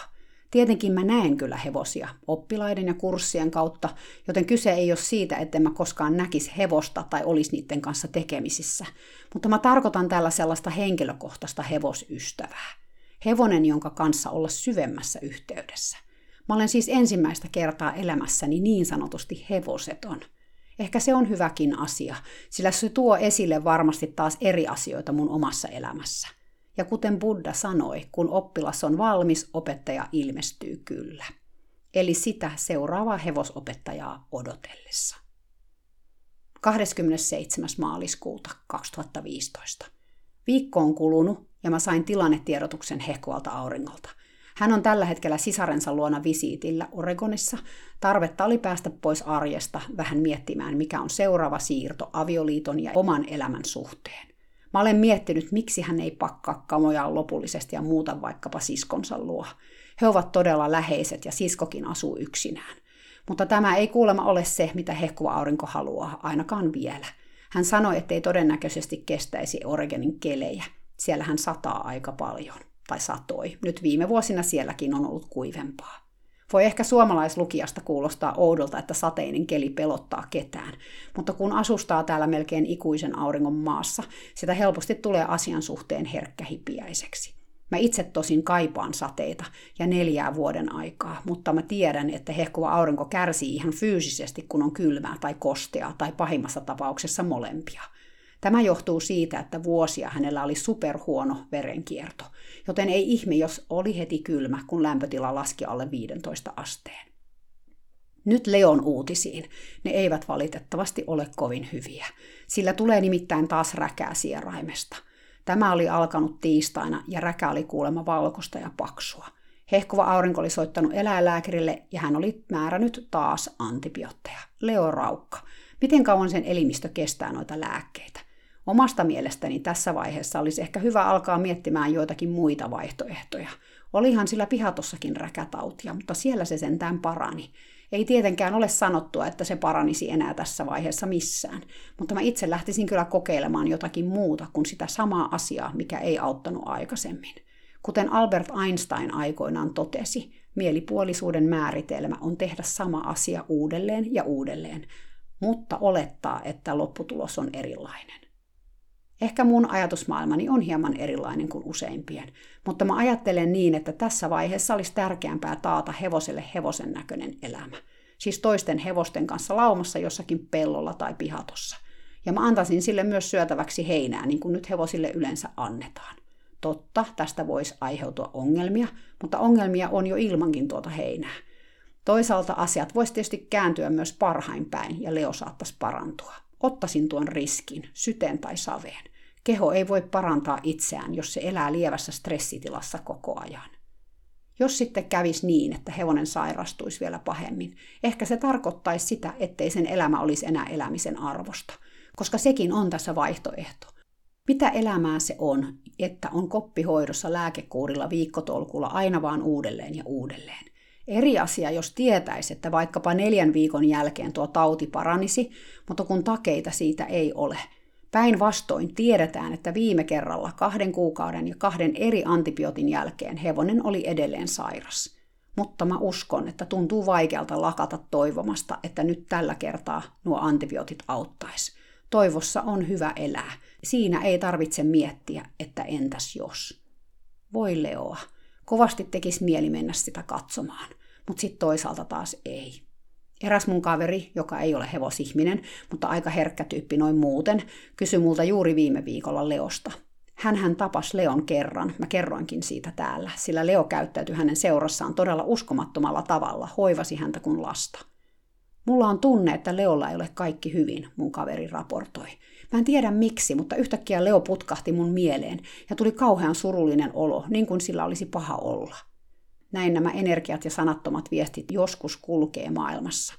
Tietenkin mä näen kyllä hevosia oppilaiden ja kurssien kautta, joten kyse ei ole siitä, että mä koskaan näkisi hevosta tai olisi niiden kanssa tekemisissä. Mutta mä tarkoitan tällä sellaista henkilökohtaista hevosystävää. Hevonen, jonka kanssa olla syvemmässä yhteydessä. Mä olen siis ensimmäistä kertaa elämässäni niin sanotusti hevoseton. Ehkä se on hyväkin asia, sillä se tuo esille varmasti taas eri asioita mun omassa elämässä. Ja kuten Buddha sanoi, kun oppilas on valmis, opettaja ilmestyy kyllä. Eli sitä seuraavaa hevosopettajaa odotellessa. 27. maaliskuuta 2015. Viikko on kulunut ja mä sain tilannetiedotuksen hehkuvalta auringolta. Hän on tällä hetkellä sisarensa luona visiitillä Oregonissa. Tarvetta oli päästä pois arjesta vähän miettimään, mikä on seuraava siirto avioliiton ja oman elämän suhteen. Mä olen miettinyt, miksi hän ei pakkaa kamojaan lopullisesti ja muuta vaikkapa siskonsa luo. He ovat todella läheiset ja siskokin asuu yksinään. Mutta tämä ei kuulemma ole se, mitä hehkuva aurinko haluaa, ainakaan vielä. Hän sanoi, ettei todennäköisesti kestäisi Oregonin kelejä. Siellä hän sataa aika paljon, tai satoi. Nyt viime vuosina sielläkin on ollut kuivempaa. Voi ehkä suomalaislukijasta kuulostaa oudolta, että sateinen keli pelottaa ketään, mutta kun asustaa täällä melkein ikuisen auringon maassa, sitä helposti tulee asian suhteen herkkähipiäiseksi. Mä itse tosin kaipaan sateita ja neljää vuoden aikaa, mutta mä tiedän, että hehkuva aurinko kärsii ihan fyysisesti, kun on kylmää tai kosteaa tai pahimmassa tapauksessa molempia. Tämä johtuu siitä, että vuosia hänellä oli superhuono verenkierto, joten ei ihme, jos oli heti kylmä, kun lämpötila laski alle 15 asteen. Nyt Leon uutisiin. Ne eivät valitettavasti ole kovin hyviä, sillä tulee nimittäin taas räkää sieraimesta – Tämä oli alkanut tiistaina ja räkä oli kuulemma valkoista ja paksua. Hehkuva aurinko oli soittanut eläinlääkärille ja hän oli määrännyt taas antibiootteja. Leo Raukka. Miten kauan sen elimistö kestää noita lääkkeitä? Omasta mielestäni tässä vaiheessa olisi ehkä hyvä alkaa miettimään joitakin muita vaihtoehtoja. Olihan sillä pihatossakin räkätautia, mutta siellä se sentään parani. Ei tietenkään ole sanottua, että se paranisi enää tässä vaiheessa missään, mutta mä itse lähtisin kyllä kokeilemaan jotakin muuta kuin sitä samaa asiaa, mikä ei auttanut aikaisemmin. Kuten Albert Einstein aikoinaan totesi, mielipuolisuuden määritelmä on tehdä sama asia uudelleen ja uudelleen, mutta olettaa, että lopputulos on erilainen. Ehkä mun ajatusmaailmani on hieman erilainen kuin useimpien, mutta mä ajattelen niin, että tässä vaiheessa olisi tärkeämpää taata hevoselle hevosen näköinen elämä. Siis toisten hevosten kanssa laumassa jossakin pellolla tai pihatossa. Ja mä antaisin sille myös syötäväksi heinää, niin kuin nyt hevosille yleensä annetaan. Totta, tästä voisi aiheutua ongelmia, mutta ongelmia on jo ilmankin tuota heinää. Toisaalta asiat voisi tietysti kääntyä myös parhain päin ja Leo saattaisi parantua. Ottaisin tuon riskin, syteen tai saveen. Keho ei voi parantaa itseään, jos se elää lievässä stressitilassa koko ajan. Jos sitten kävisi niin, että hevonen sairastuisi vielä pahemmin, ehkä se tarkoittaisi sitä, ettei sen elämä olisi enää elämisen arvosta, koska sekin on tässä vaihtoehto. Mitä elämää se on, että on koppihoidossa lääkekuurilla viikkotolkulla aina vaan uudelleen ja uudelleen? Eri asia, jos tietäisi, että vaikkapa neljän viikon jälkeen tuo tauti paranisi, mutta kun takeita siitä ei ole – Päinvastoin tiedetään, että viime kerralla kahden kuukauden ja kahden eri antibiootin jälkeen hevonen oli edelleen sairas. Mutta mä uskon, että tuntuu vaikealta lakata toivomasta, että nyt tällä kertaa nuo antibiootit auttaisi. Toivossa on hyvä elää. Siinä ei tarvitse miettiä, että entäs jos. Voi Leoa. Kovasti tekisi mieli mennä sitä katsomaan, mutta sitten toisaalta taas ei. Eräs mun kaveri, joka ei ole hevosihminen, mutta aika herkkä tyyppi noin muuten, kysyi multa juuri viime viikolla Leosta. Hän hän tapas Leon kerran, mä kerroinkin siitä täällä, sillä Leo käyttäytyi hänen seurassaan todella uskomattomalla tavalla, hoivasi häntä kuin lasta. Mulla on tunne, että Leolla ei ole kaikki hyvin, mun kaveri raportoi. Mä en tiedä miksi, mutta yhtäkkiä Leo putkahti mun mieleen ja tuli kauhean surullinen olo, niin kuin sillä olisi paha olla. Näin nämä energiat ja sanattomat viestit joskus kulkee maailmassa.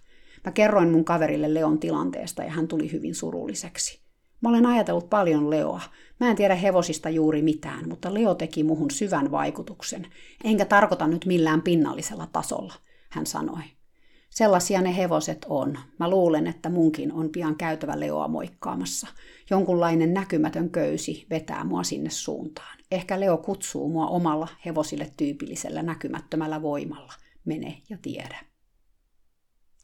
Mä kerroin mun kaverille Leon tilanteesta ja hän tuli hyvin surulliseksi. Mä olen ajatellut paljon Leoa. Mä en tiedä hevosista juuri mitään, mutta Leo teki muhun syvän vaikutuksen. Enkä tarkoita nyt millään pinnallisella tasolla, hän sanoi. Sellaisia ne hevoset on. Mä luulen, että munkin on pian käytävä Leoa moikkaamassa. Jonkunlainen näkymätön köysi vetää mua sinne suuntaan. Ehkä Leo kutsuu mua omalla hevosille tyypillisellä näkymättömällä voimalla. Mene ja tiedä.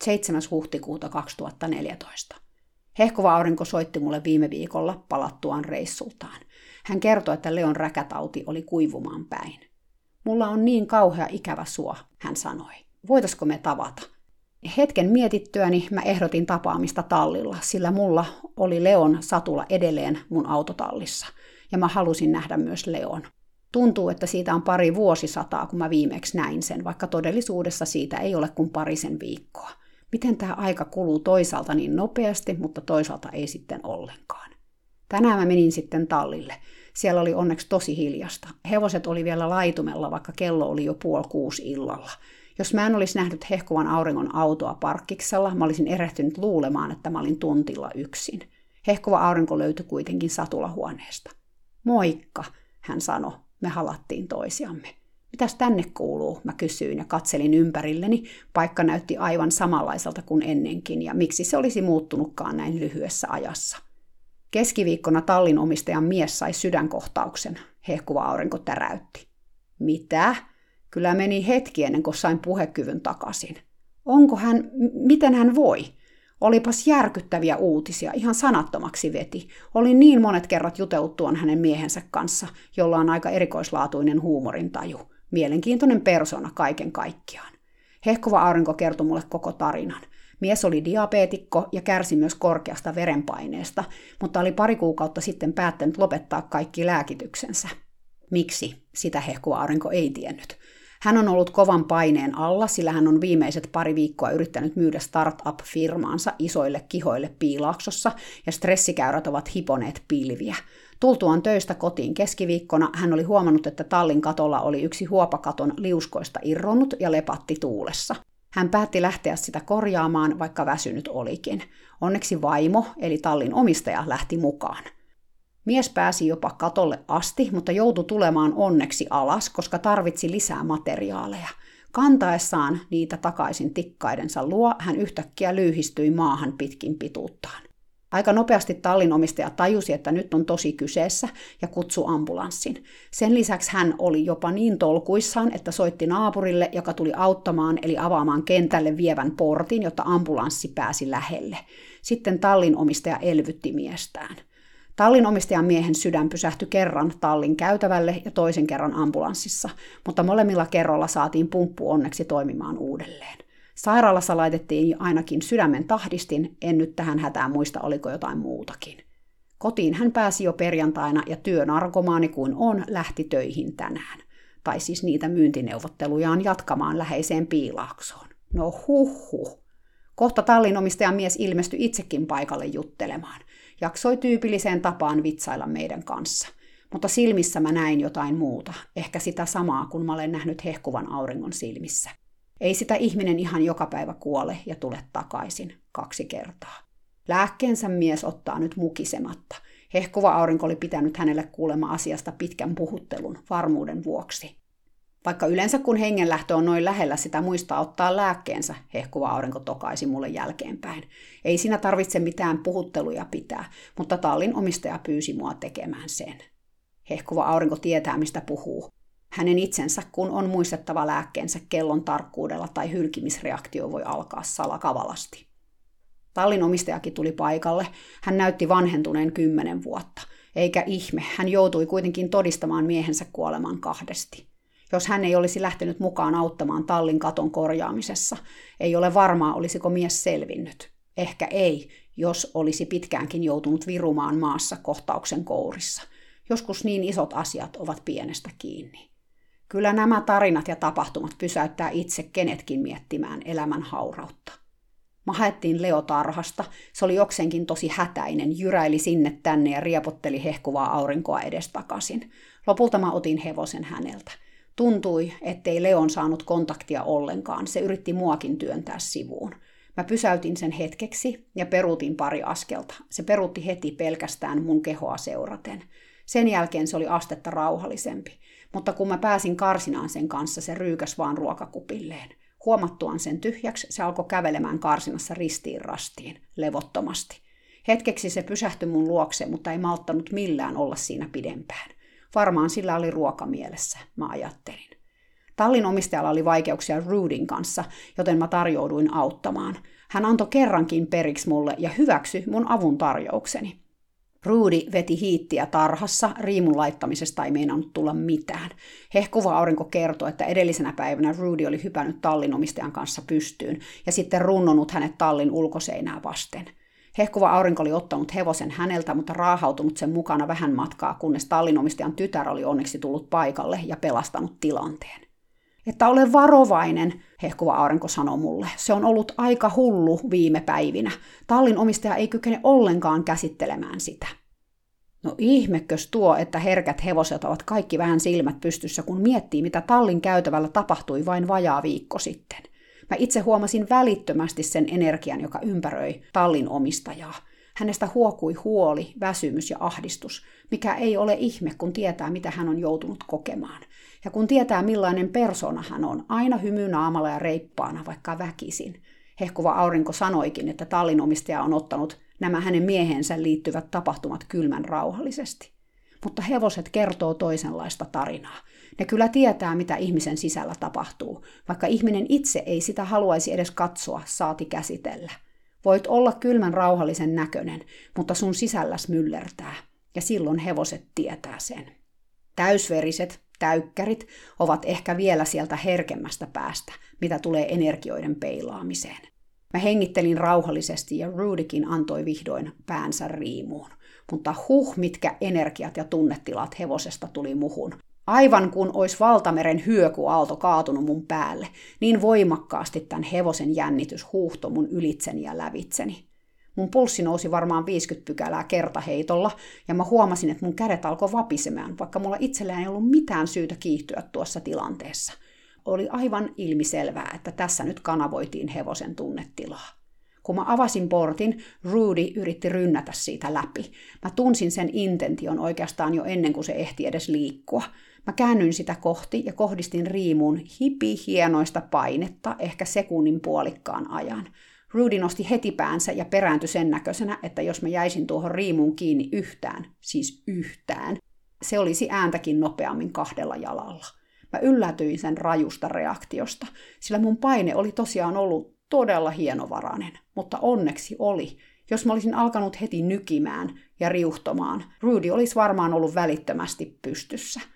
7. huhtikuuta 2014. Hehkuva aurinko soitti mulle viime viikolla palattuaan reissultaan. Hän kertoi, että Leon räkätauti oli kuivumaan päin. Mulla on niin kauhea ikävä sua, hän sanoi. Voitaisko me tavata? Hetken mietittyäni mä ehdotin tapaamista tallilla, sillä mulla oli Leon satula edelleen mun autotallissa, ja mä halusin nähdä myös Leon. Tuntuu, että siitä on pari vuosisataa, kun mä viimeksi näin sen, vaikka todellisuudessa siitä ei ole kuin parisen viikkoa. Miten tämä aika kuluu toisaalta niin nopeasti, mutta toisaalta ei sitten ollenkaan. Tänään mä menin sitten tallille. Siellä oli onneksi tosi hiljasta. Hevoset oli vielä laitumella, vaikka kello oli jo puoli kuusi illalla. Jos mä en olisi nähnyt hehkuvan auringon autoa parkkiksella, mä olisin erehtynyt luulemaan, että mä olin tuntilla yksin. Hehkuva aurinko löytyi kuitenkin satulahuoneesta. Moikka, hän sanoi. Me halattiin toisiamme. Mitäs tänne kuuluu, mä kysyin ja katselin ympärilleni. Paikka näytti aivan samanlaiselta kuin ennenkin, ja miksi se olisi muuttunutkaan näin lyhyessä ajassa. Keskiviikkona tallin omistajan mies sai sydänkohtauksen, hehkuva aurinko täräytti. Mitä? Kyllä meni hetki ennen kuin sain puhekyvyn takaisin. Onko hän, miten hän voi? Olipas järkyttäviä uutisia, ihan sanattomaksi veti. Oli niin monet kerrat juteltuaan hänen miehensä kanssa, jolla on aika erikoislaatuinen huumorintaju. Mielenkiintoinen persona kaiken kaikkiaan. Hehkova aurinko kertoi mulle koko tarinan. Mies oli diabeetikko ja kärsi myös korkeasta verenpaineesta, mutta oli pari kuukautta sitten päättänyt lopettaa kaikki lääkityksensä. Miksi? Sitä hehkuva aurinko ei tiennyt. Hän on ollut kovan paineen alla, sillä hän on viimeiset pari viikkoa yrittänyt myydä startup-firmaansa isoille kihoille piilaaksossa, ja stressikäyrät ovat hiponeet pilviä. Tultuaan töistä kotiin keskiviikkona hän oli huomannut, että tallin katolla oli yksi huopakaton liuskoista irronnut ja lepatti tuulessa. Hän päätti lähteä sitä korjaamaan, vaikka väsynyt olikin. Onneksi vaimo, eli tallin omistaja, lähti mukaan. Mies pääsi jopa katolle asti, mutta joutui tulemaan onneksi alas, koska tarvitsi lisää materiaaleja. Kantaessaan niitä takaisin tikkaidensa luo, hän yhtäkkiä lyhistyi maahan pitkin pituuttaan. Aika nopeasti tallin omistaja tajusi, että nyt on tosi kyseessä ja kutsui ambulanssin. Sen lisäksi hän oli jopa niin tolkuissaan, että soitti naapurille, joka tuli auttamaan eli avaamaan kentälle vievän portin, jotta ambulanssi pääsi lähelle. Sitten tallin omistaja elvytti miestään. Tallin omistajan miehen sydän pysähtyi kerran tallin käytävälle ja toisen kerran ambulanssissa, mutta molemmilla kerroilla saatiin pumppu onneksi toimimaan uudelleen. Sairaalassa laitettiin ainakin sydämen tahdistin, en nyt tähän hätään muista oliko jotain muutakin. Kotiin hän pääsi jo perjantaina ja työnarkomaani kuin on lähti töihin tänään. Tai siis niitä myyntineuvottelujaan jatkamaan läheiseen piilaaksoon. No huh. Kohta tallin omistajan mies ilmestyi itsekin paikalle juttelemaan jaksoi tyypilliseen tapaan vitsailla meidän kanssa. Mutta silmissä mä näin jotain muuta, ehkä sitä samaa, kun mä olen nähnyt hehkuvan auringon silmissä. Ei sitä ihminen ihan joka päivä kuole ja tule takaisin kaksi kertaa. Lääkkeensä mies ottaa nyt mukisematta. Hehkuva aurinko oli pitänyt hänelle kuulema asiasta pitkän puhuttelun varmuuden vuoksi. Vaikka yleensä kun hengenlähtö on noin lähellä, sitä muistaa ottaa lääkkeensä, hehkuva aurinko tokaisi mulle jälkeenpäin. Ei siinä tarvitse mitään puhutteluja pitää, mutta tallin omistaja pyysi mua tekemään sen. Hehkuva aurinko tietää, mistä puhuu. Hänen itsensä, kun on muistettava lääkkeensä kellon tarkkuudella tai hylkimisreaktio voi alkaa salakavalasti. Tallin omistajakin tuli paikalle. Hän näytti vanhentuneen kymmenen vuotta. Eikä ihme, hän joutui kuitenkin todistamaan miehensä kuoleman kahdesti jos hän ei olisi lähtenyt mukaan auttamaan tallin katon korjaamisessa. Ei ole varmaa, olisiko mies selvinnyt. Ehkä ei, jos olisi pitkäänkin joutunut virumaan maassa kohtauksen kourissa. Joskus niin isot asiat ovat pienestä kiinni. Kyllä nämä tarinat ja tapahtumat pysäyttää itse kenetkin miettimään elämän haurautta. Mä haettiin Leo tarhasta. Se oli jokseenkin tosi hätäinen, jyräili sinne tänne ja riepotteli hehkuvaa aurinkoa edestakaisin. Lopulta mä otin hevosen häneltä. Tuntui, ettei Leon saanut kontaktia ollenkaan. Se yritti muakin työntää sivuun. Mä pysäytin sen hetkeksi ja peruutin pari askelta. Se peruutti heti pelkästään mun kehoa seuraten. Sen jälkeen se oli astetta rauhallisempi. Mutta kun mä pääsin karsinaan sen kanssa, se ryykäs vaan ruokakupilleen. Huomattuaan sen tyhjäksi, se alkoi kävelemään karsinassa ristiin rastiin, levottomasti. Hetkeksi se pysähtyi mun luokse, mutta ei malttanut millään olla siinä pidempään. Varmaan sillä oli ruoka mielessä, mä ajattelin. Tallin omistajalla oli vaikeuksia Rudin kanssa, joten mä tarjouduin auttamaan. Hän antoi kerrankin periksi mulle ja hyväksy mun avun tarjoukseni. Ruudi veti hiittiä tarhassa, riimun laittamisesta ei meinannut tulla mitään. Hehkuva aurinko kertoi, että edellisenä päivänä Rudy oli hypännyt tallin omistajan kanssa pystyyn ja sitten runnonut hänet tallin ulkoseinää vasten. Hehkuva aurinko oli ottanut hevosen häneltä, mutta raahautunut sen mukana vähän matkaa, kunnes tallinomistajan tytär oli onneksi tullut paikalle ja pelastanut tilanteen. Että ole varovainen, hehkuva aurinko sanoi mulle. Se on ollut aika hullu viime päivinä. Tallin omistaja ei kykene ollenkaan käsittelemään sitä. No ihmekös tuo, että herkät hevoset ovat kaikki vähän silmät pystyssä, kun miettii, mitä tallin käytävällä tapahtui vain vajaa viikko sitten. Mä itse huomasin välittömästi sen energian, joka ympäröi tallin omistajaa. Hänestä huokui huoli, väsymys ja ahdistus, mikä ei ole ihme, kun tietää, mitä hän on joutunut kokemaan. Ja kun tietää, millainen persona hän on, aina hymynaamalla ja reippaana, vaikka väkisin. Hehkuva aurinko sanoikin, että tallinomistaja on ottanut nämä hänen miehensä liittyvät tapahtumat kylmän rauhallisesti. Mutta hevoset kertoo toisenlaista tarinaa. Ne kyllä tietää, mitä ihmisen sisällä tapahtuu, vaikka ihminen itse ei sitä haluaisi edes katsoa, saati käsitellä. Voit olla kylmän rauhallisen näköinen, mutta sun sisälläs myllertää, ja silloin hevoset tietää sen. Täysveriset, täykkärit ovat ehkä vielä sieltä herkemmästä päästä, mitä tulee energioiden peilaamiseen. Mä hengittelin rauhallisesti ja Rudikin antoi vihdoin päänsä riimuun. Mutta huh, mitkä energiat ja tunnetilat hevosesta tuli muhun. Aivan kuin olisi valtameren hyökuaalto kaatunut mun päälle, niin voimakkaasti tämän hevosen jännitys huuhto mun ylitseni ja lävitseni. Mun pulssi nousi varmaan 50 pykälää kertaheitolla, ja mä huomasin, että mun kädet alkoi vapisemaan, vaikka mulla itsellään ei ollut mitään syytä kiihtyä tuossa tilanteessa. Oli aivan ilmiselvää, että tässä nyt kanavoitiin hevosen tunnetilaa. Kun mä avasin portin, Rudy yritti rynnätä siitä läpi. Mä tunsin sen intention oikeastaan jo ennen kuin se ehti edes liikkua. Mä käännyin sitä kohti ja kohdistin riimuun hipi hienoista painetta ehkä sekunnin puolikkaan ajan. Rudy nosti heti päänsä ja perääntyi sen näköisenä, että jos mä jäisin tuohon riimuun kiinni yhtään, siis yhtään, se olisi ääntäkin nopeammin kahdella jalalla. Mä yllätyin sen rajusta reaktiosta, sillä mun paine oli tosiaan ollut todella hienovarainen, mutta onneksi oli. Jos mä olisin alkanut heti nykimään ja riuhtomaan, Rudy olisi varmaan ollut välittömästi pystyssä –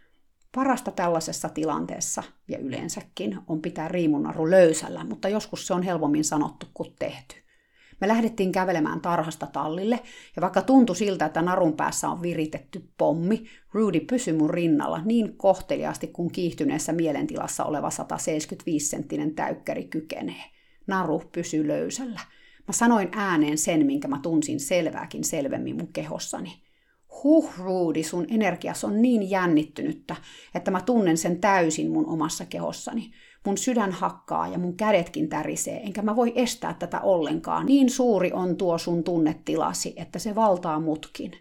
Parasta tällaisessa tilanteessa ja yleensäkin on pitää riimunnaru löysällä, mutta joskus se on helpommin sanottu kuin tehty. Me lähdettiin kävelemään tarhasta tallille, ja vaikka tuntui siltä, että narun päässä on viritetty pommi, Rudy pysyi mun rinnalla niin kohteliaasti kuin kiihtyneessä mielentilassa oleva 175-senttinen täykkäri kykenee. Naru pysyy löysällä. Mä sanoin ääneen sen, minkä mä tunsin selvääkin selvemmin mun kehossani huh Ruudi, sun energias on niin jännittynyttä, että mä tunnen sen täysin mun omassa kehossani. Mun sydän hakkaa ja mun kädetkin tärisee, enkä mä voi estää tätä ollenkaan. Niin suuri on tuo sun tunnetilasi, että se valtaa mutkin.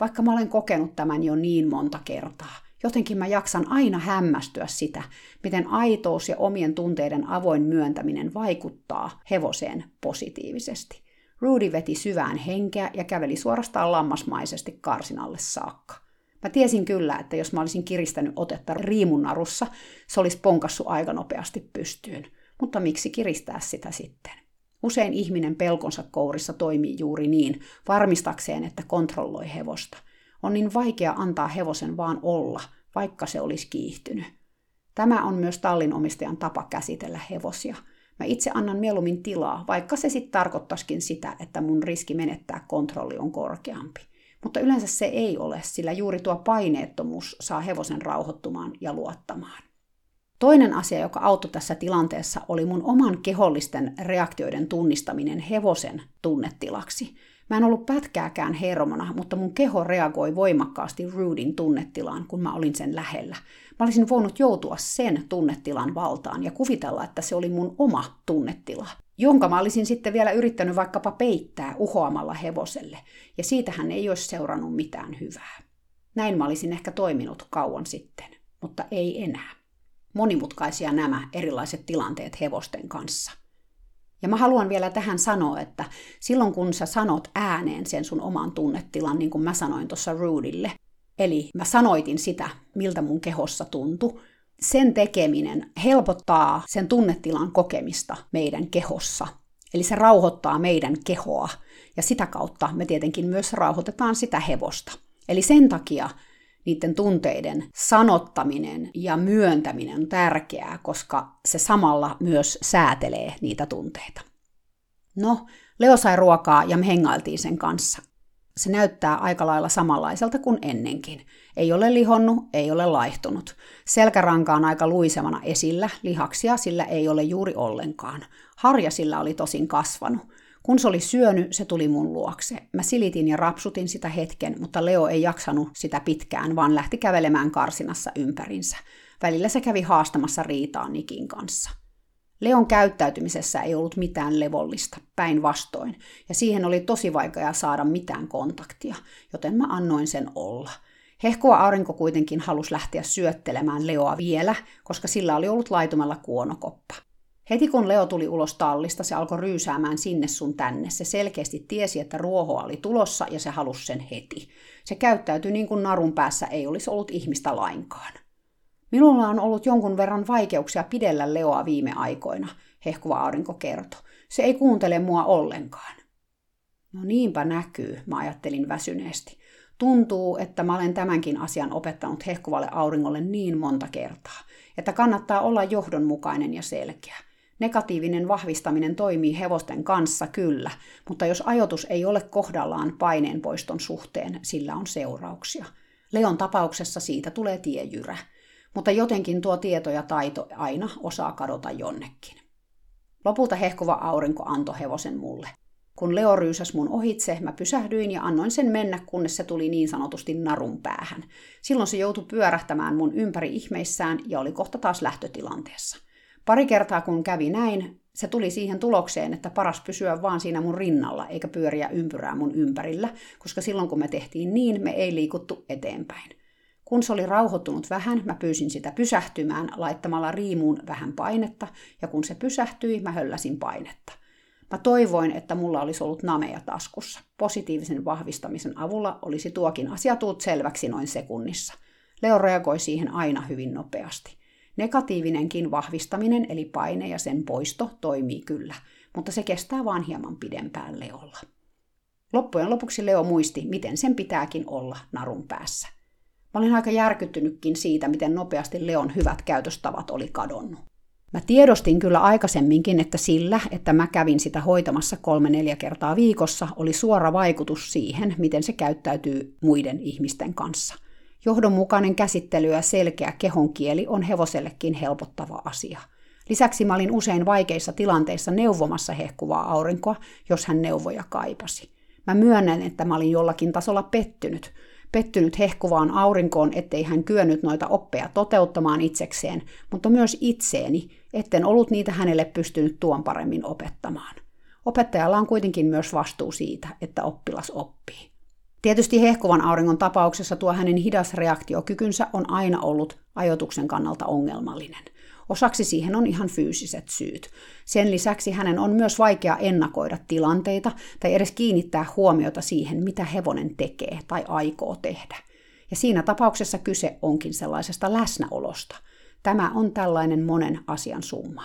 Vaikka mä olen kokenut tämän jo niin monta kertaa, jotenkin mä jaksan aina hämmästyä sitä, miten aitous ja omien tunteiden avoin myöntäminen vaikuttaa hevoseen positiivisesti. Rudy veti syvään henkeä ja käveli suorastaan lammasmaisesti karsinalle saakka. Mä tiesin kyllä, että jos mä olisin kiristänyt otetta riimunnarussa, se olisi ponkassut aika nopeasti pystyyn. Mutta miksi kiristää sitä sitten? Usein ihminen pelkonsa kourissa toimii juuri niin, varmistakseen, että kontrolloi hevosta. On niin vaikea antaa hevosen vaan olla, vaikka se olisi kiihtynyt. Tämä on myös tallin omistajan tapa käsitellä hevosia – Mä itse annan mieluummin tilaa, vaikka se sitten tarkoittaisikin sitä, että mun riski menettää kontrolli on korkeampi. Mutta yleensä se ei ole, sillä juuri tuo paineettomuus saa hevosen rauhoittumaan ja luottamaan. Toinen asia, joka auttoi tässä tilanteessa, oli mun oman kehollisten reaktioiden tunnistaminen hevosen tunnetilaksi. Mä en ollut pätkääkään hermona, mutta mun keho reagoi voimakkaasti Rudin tunnetilaan, kun mä olin sen lähellä. Mä olisin voinut joutua sen tunnetilan valtaan ja kuvitella, että se oli mun oma tunnetila, jonka mä olisin sitten vielä yrittänyt vaikkapa peittää uhoamalla hevoselle, ja siitähän ei olisi seurannut mitään hyvää. Näin mä olisin ehkä toiminut kauan sitten, mutta ei enää. Monimutkaisia nämä erilaiset tilanteet hevosten kanssa – ja mä haluan vielä tähän sanoa, että silloin kun sä sanot ääneen sen sun oman tunnetilan, niin kuin mä sanoin tuossa Ruudille, eli mä sanoitin sitä, miltä mun kehossa tuntui, sen tekeminen helpottaa sen tunnetilan kokemista meidän kehossa Eli se rauhoittaa meidän kehoa, ja sitä kautta me tietenkin myös rauhoitetaan sitä hevosta. Eli sen takia niiden tunteiden sanottaminen ja myöntäminen on tärkeää, koska se samalla myös säätelee niitä tunteita. No, Leo sai ruokaa ja me hengailtiin sen kanssa. Se näyttää aika lailla samanlaiselta kuin ennenkin. Ei ole lihonnut, ei ole laihtunut. Selkäranka on aika luisevana esillä, lihaksia sillä ei ole juuri ollenkaan. Harja sillä oli tosin kasvanut. Kun se oli syönyt, se tuli mun luokse. Mä silitin ja rapsutin sitä hetken, mutta Leo ei jaksanut sitä pitkään, vaan lähti kävelemään karsinassa ympärinsä. Välillä se kävi haastamassa riitaa Nikin kanssa. Leon käyttäytymisessä ei ollut mitään levollista, päinvastoin, ja siihen oli tosi vaikea saada mitään kontaktia, joten mä annoin sen olla. Hehkua aurinko kuitenkin halusi lähteä syöttelemään Leoa vielä, koska sillä oli ollut laitumella kuonokoppa. Heti kun Leo tuli ulos tallista, se alkoi ryysäämään sinne sun tänne. Se selkeästi tiesi, että ruoho oli tulossa ja se halusi sen heti. Se käyttäytyi niin kuin narun päässä ei olisi ollut ihmistä lainkaan. Minulla on ollut jonkun verran vaikeuksia pidellä Leoa viime aikoina, hehkuva aurinko kertoi. Se ei kuuntele mua ollenkaan. No niinpä näkyy, mä ajattelin väsyneesti. Tuntuu, että mä olen tämänkin asian opettanut hehkuvalle auringolle niin monta kertaa, että kannattaa olla johdonmukainen ja selkeä. Negatiivinen vahvistaminen toimii hevosten kanssa kyllä, mutta jos ajoitus ei ole kohdallaan paineenpoiston suhteen, sillä on seurauksia. Leon tapauksessa siitä tulee tiejyrä, mutta jotenkin tuo tieto ja taito aina osaa kadota jonnekin. Lopulta hehkuva aurinko antoi hevosen mulle. Kun Leo ryysäs mun ohitse, mä pysähdyin ja annoin sen mennä, kunnes se tuli niin sanotusti narun päähän. Silloin se joutui pyörähtämään mun ympäri ihmeissään ja oli kohta taas lähtötilanteessa. Pari kertaa kun kävi näin, se tuli siihen tulokseen, että paras pysyä vaan siinä mun rinnalla, eikä pyöriä ympyrää mun ympärillä, koska silloin kun me tehtiin niin, me ei liikuttu eteenpäin. Kun se oli rauhoittunut vähän, mä pyysin sitä pysähtymään laittamalla riimuun vähän painetta, ja kun se pysähtyi, mä hölläsin painetta. Mä toivoin, että mulla olisi ollut nameja taskussa. Positiivisen vahvistamisen avulla olisi tuokin asia tullut selväksi noin sekunnissa. Leo reagoi siihen aina hyvin nopeasti. Negatiivinenkin vahvistaminen eli paine ja sen poisto toimii kyllä, mutta se kestää vaan hieman pidempään Leolla. Loppujen lopuksi Leo muisti, miten sen pitääkin olla narun päässä. Mä olin aika järkyttynytkin siitä, miten nopeasti Leon hyvät käytöstavat oli kadonnut. Mä tiedostin kyllä aikaisemminkin, että sillä, että mä kävin sitä hoitamassa kolme-neljä kertaa viikossa, oli suora vaikutus siihen, miten se käyttäytyy muiden ihmisten kanssa – Johdonmukainen käsittely ja selkeä kehonkieli on hevosellekin helpottava asia. Lisäksi mä olin usein vaikeissa tilanteissa neuvomassa hehkuvaa aurinkoa, jos hän neuvoja kaipasi. Mä myönnän, että mä olin jollakin tasolla pettynyt. Pettynyt hehkuvaan aurinkoon, ettei hän kyennyt noita oppeja toteuttamaan itsekseen, mutta myös itseeni, etten ollut niitä hänelle pystynyt tuon paremmin opettamaan. Opettajalla on kuitenkin myös vastuu siitä, että oppilas oppii. Tietysti hehkuvan auringon tapauksessa tuo hänen hidas reaktiokykynsä on aina ollut ajoituksen kannalta ongelmallinen. Osaksi siihen on ihan fyysiset syyt. Sen lisäksi hänen on myös vaikea ennakoida tilanteita tai edes kiinnittää huomiota siihen, mitä hevonen tekee tai aikoo tehdä. Ja siinä tapauksessa kyse onkin sellaisesta läsnäolosta. Tämä on tällainen monen asian summa.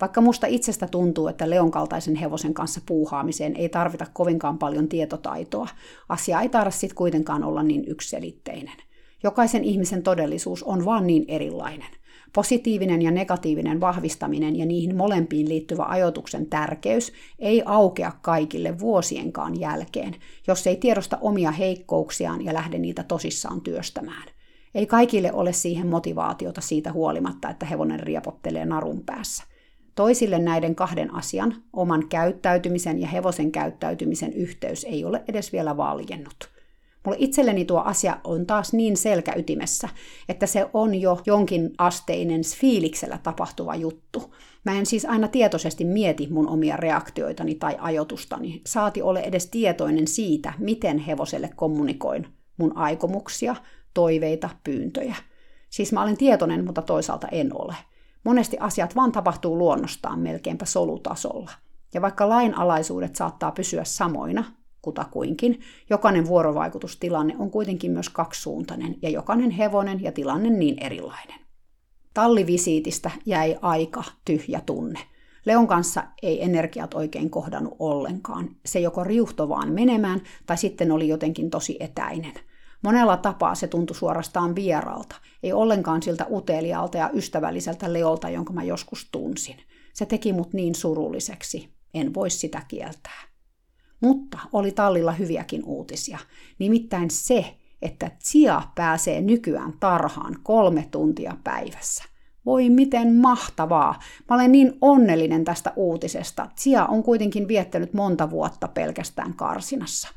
Vaikka musta itsestä tuntuu, että Leon kaltaisen hevosen kanssa puuhaamiseen ei tarvita kovinkaan paljon tietotaitoa, asia ei tarvitse sitten kuitenkaan olla niin ykselitteinen. Jokaisen ihmisen todellisuus on vaan niin erilainen. Positiivinen ja negatiivinen vahvistaminen ja niihin molempiin liittyvä ajoituksen tärkeys ei aukea kaikille vuosienkaan jälkeen, jos ei tiedosta omia heikkouksiaan ja lähde niitä tosissaan työstämään. Ei kaikille ole siihen motivaatiota siitä huolimatta, että hevonen riepottelee narun päässä. Toisille näiden kahden asian, oman käyttäytymisen ja hevosen käyttäytymisen yhteys ei ole edes vielä valjennut. Mulle itselleni tuo asia on taas niin selkäytimessä, että se on jo jonkin asteinen fiiliksellä tapahtuva juttu. Mä en siis aina tietoisesti mieti mun omia reaktioitani tai ajotustani, saati ole edes tietoinen siitä, miten hevoselle kommunikoin mun aikomuksia, toiveita, pyyntöjä. Siis mä olen tietoinen, mutta toisaalta en ole. Monesti asiat vaan tapahtuu luonnostaan melkeinpä solutasolla. Ja vaikka lainalaisuudet saattaa pysyä samoina, kutakuinkin, jokainen vuorovaikutustilanne on kuitenkin myös kaksisuuntainen ja jokainen hevonen ja tilanne niin erilainen. Tallivisiitistä jäi aika tyhjä tunne. Leon kanssa ei energiat oikein kohdannut ollenkaan. Se joko riuhto vaan menemään tai sitten oli jotenkin tosi etäinen. Monella tapaa se tuntui suorastaan vieralta, ei ollenkaan siltä uteliaalta ja ystävälliseltä Leolta, jonka mä joskus tunsin. Se teki mut niin surulliseksi, en voi sitä kieltää. Mutta oli tallilla hyviäkin uutisia, nimittäin se, että Tsia pääsee nykyään tarhaan kolme tuntia päivässä. Voi miten mahtavaa! Mä olen niin onnellinen tästä uutisesta. Tsia on kuitenkin viettänyt monta vuotta pelkästään karsinassa.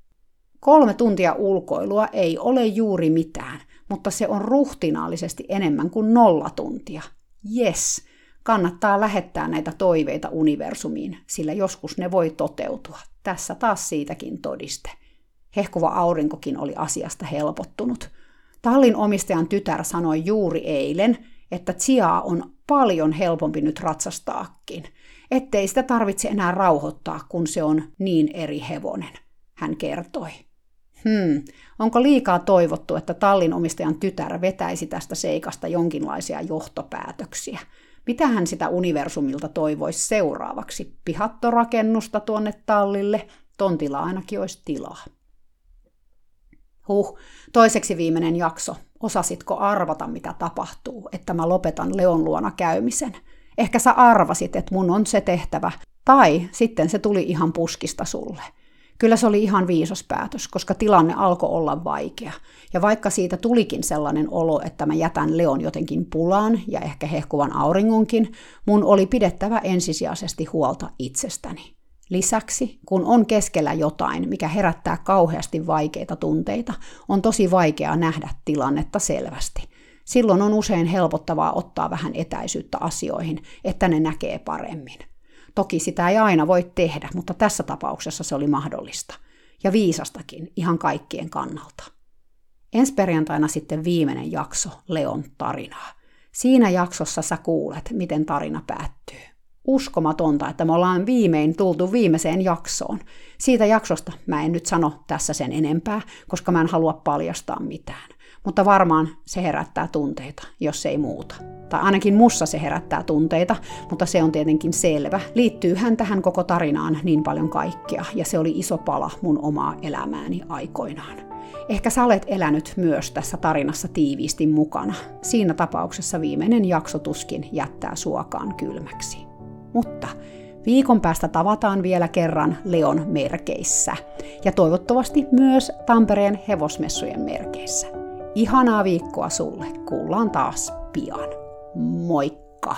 Kolme tuntia ulkoilua ei ole juuri mitään, mutta se on ruhtinaallisesti enemmän kuin nolla tuntia. Yes, kannattaa lähettää näitä toiveita universumiin, sillä joskus ne voi toteutua. Tässä taas siitäkin todiste. Hehkuva aurinkokin oli asiasta helpottunut. Tallin omistajan tytär sanoi juuri eilen, että Tsiaa on paljon helpompi nyt ratsastaakin, ettei sitä tarvitse enää rauhoittaa, kun se on niin eri hevonen, hän kertoi. Hmm, onko liikaa toivottu, että tallin omistajan tytär vetäisi tästä seikasta jonkinlaisia johtopäätöksiä? Mitä hän sitä universumilta toivoisi seuraavaksi? Pihattorakennusta tuonne tallille? Tontilla ainakin olisi tilaa. Huh, toiseksi viimeinen jakso. Osasitko arvata, mitä tapahtuu, että mä lopetan Leon luona käymisen? Ehkä sä arvasit, että mun on se tehtävä, tai sitten se tuli ihan puskista sulle – Kyllä se oli ihan viisas päätös, koska tilanne alkoi olla vaikea. Ja vaikka siitä tulikin sellainen olo, että mä jätän Leon jotenkin pulaan ja ehkä hehkuvan auringonkin, mun oli pidettävä ensisijaisesti huolta itsestäni. Lisäksi, kun on keskellä jotain, mikä herättää kauheasti vaikeita tunteita, on tosi vaikea nähdä tilannetta selvästi. Silloin on usein helpottavaa ottaa vähän etäisyyttä asioihin, että ne näkee paremmin. Toki sitä ei aina voi tehdä, mutta tässä tapauksessa se oli mahdollista. Ja viisastakin ihan kaikkien kannalta. Ensi perjantaina sitten viimeinen jakso Leon tarinaa. Siinä jaksossa sä kuulet, miten tarina päättyy. Uskomatonta, että me ollaan viimein tultu viimeiseen jaksoon. Siitä jaksosta mä en nyt sano tässä sen enempää, koska mä en halua paljastaa mitään mutta varmaan se herättää tunteita, jos ei muuta. Tai ainakin mussa se herättää tunteita, mutta se on tietenkin selvä. Liittyyhän tähän koko tarinaan niin paljon kaikkea, ja se oli iso pala mun omaa elämääni aikoinaan. Ehkä sä olet elänyt myös tässä tarinassa tiiviisti mukana. Siinä tapauksessa viimeinen jakso tuskin jättää suokaan kylmäksi. Mutta Viikon päästä tavataan vielä kerran Leon merkeissä ja toivottavasti myös Tampereen hevosmessujen merkeissä. Ihanaa viikkoa sulle. Kuullaan taas pian. Moikka!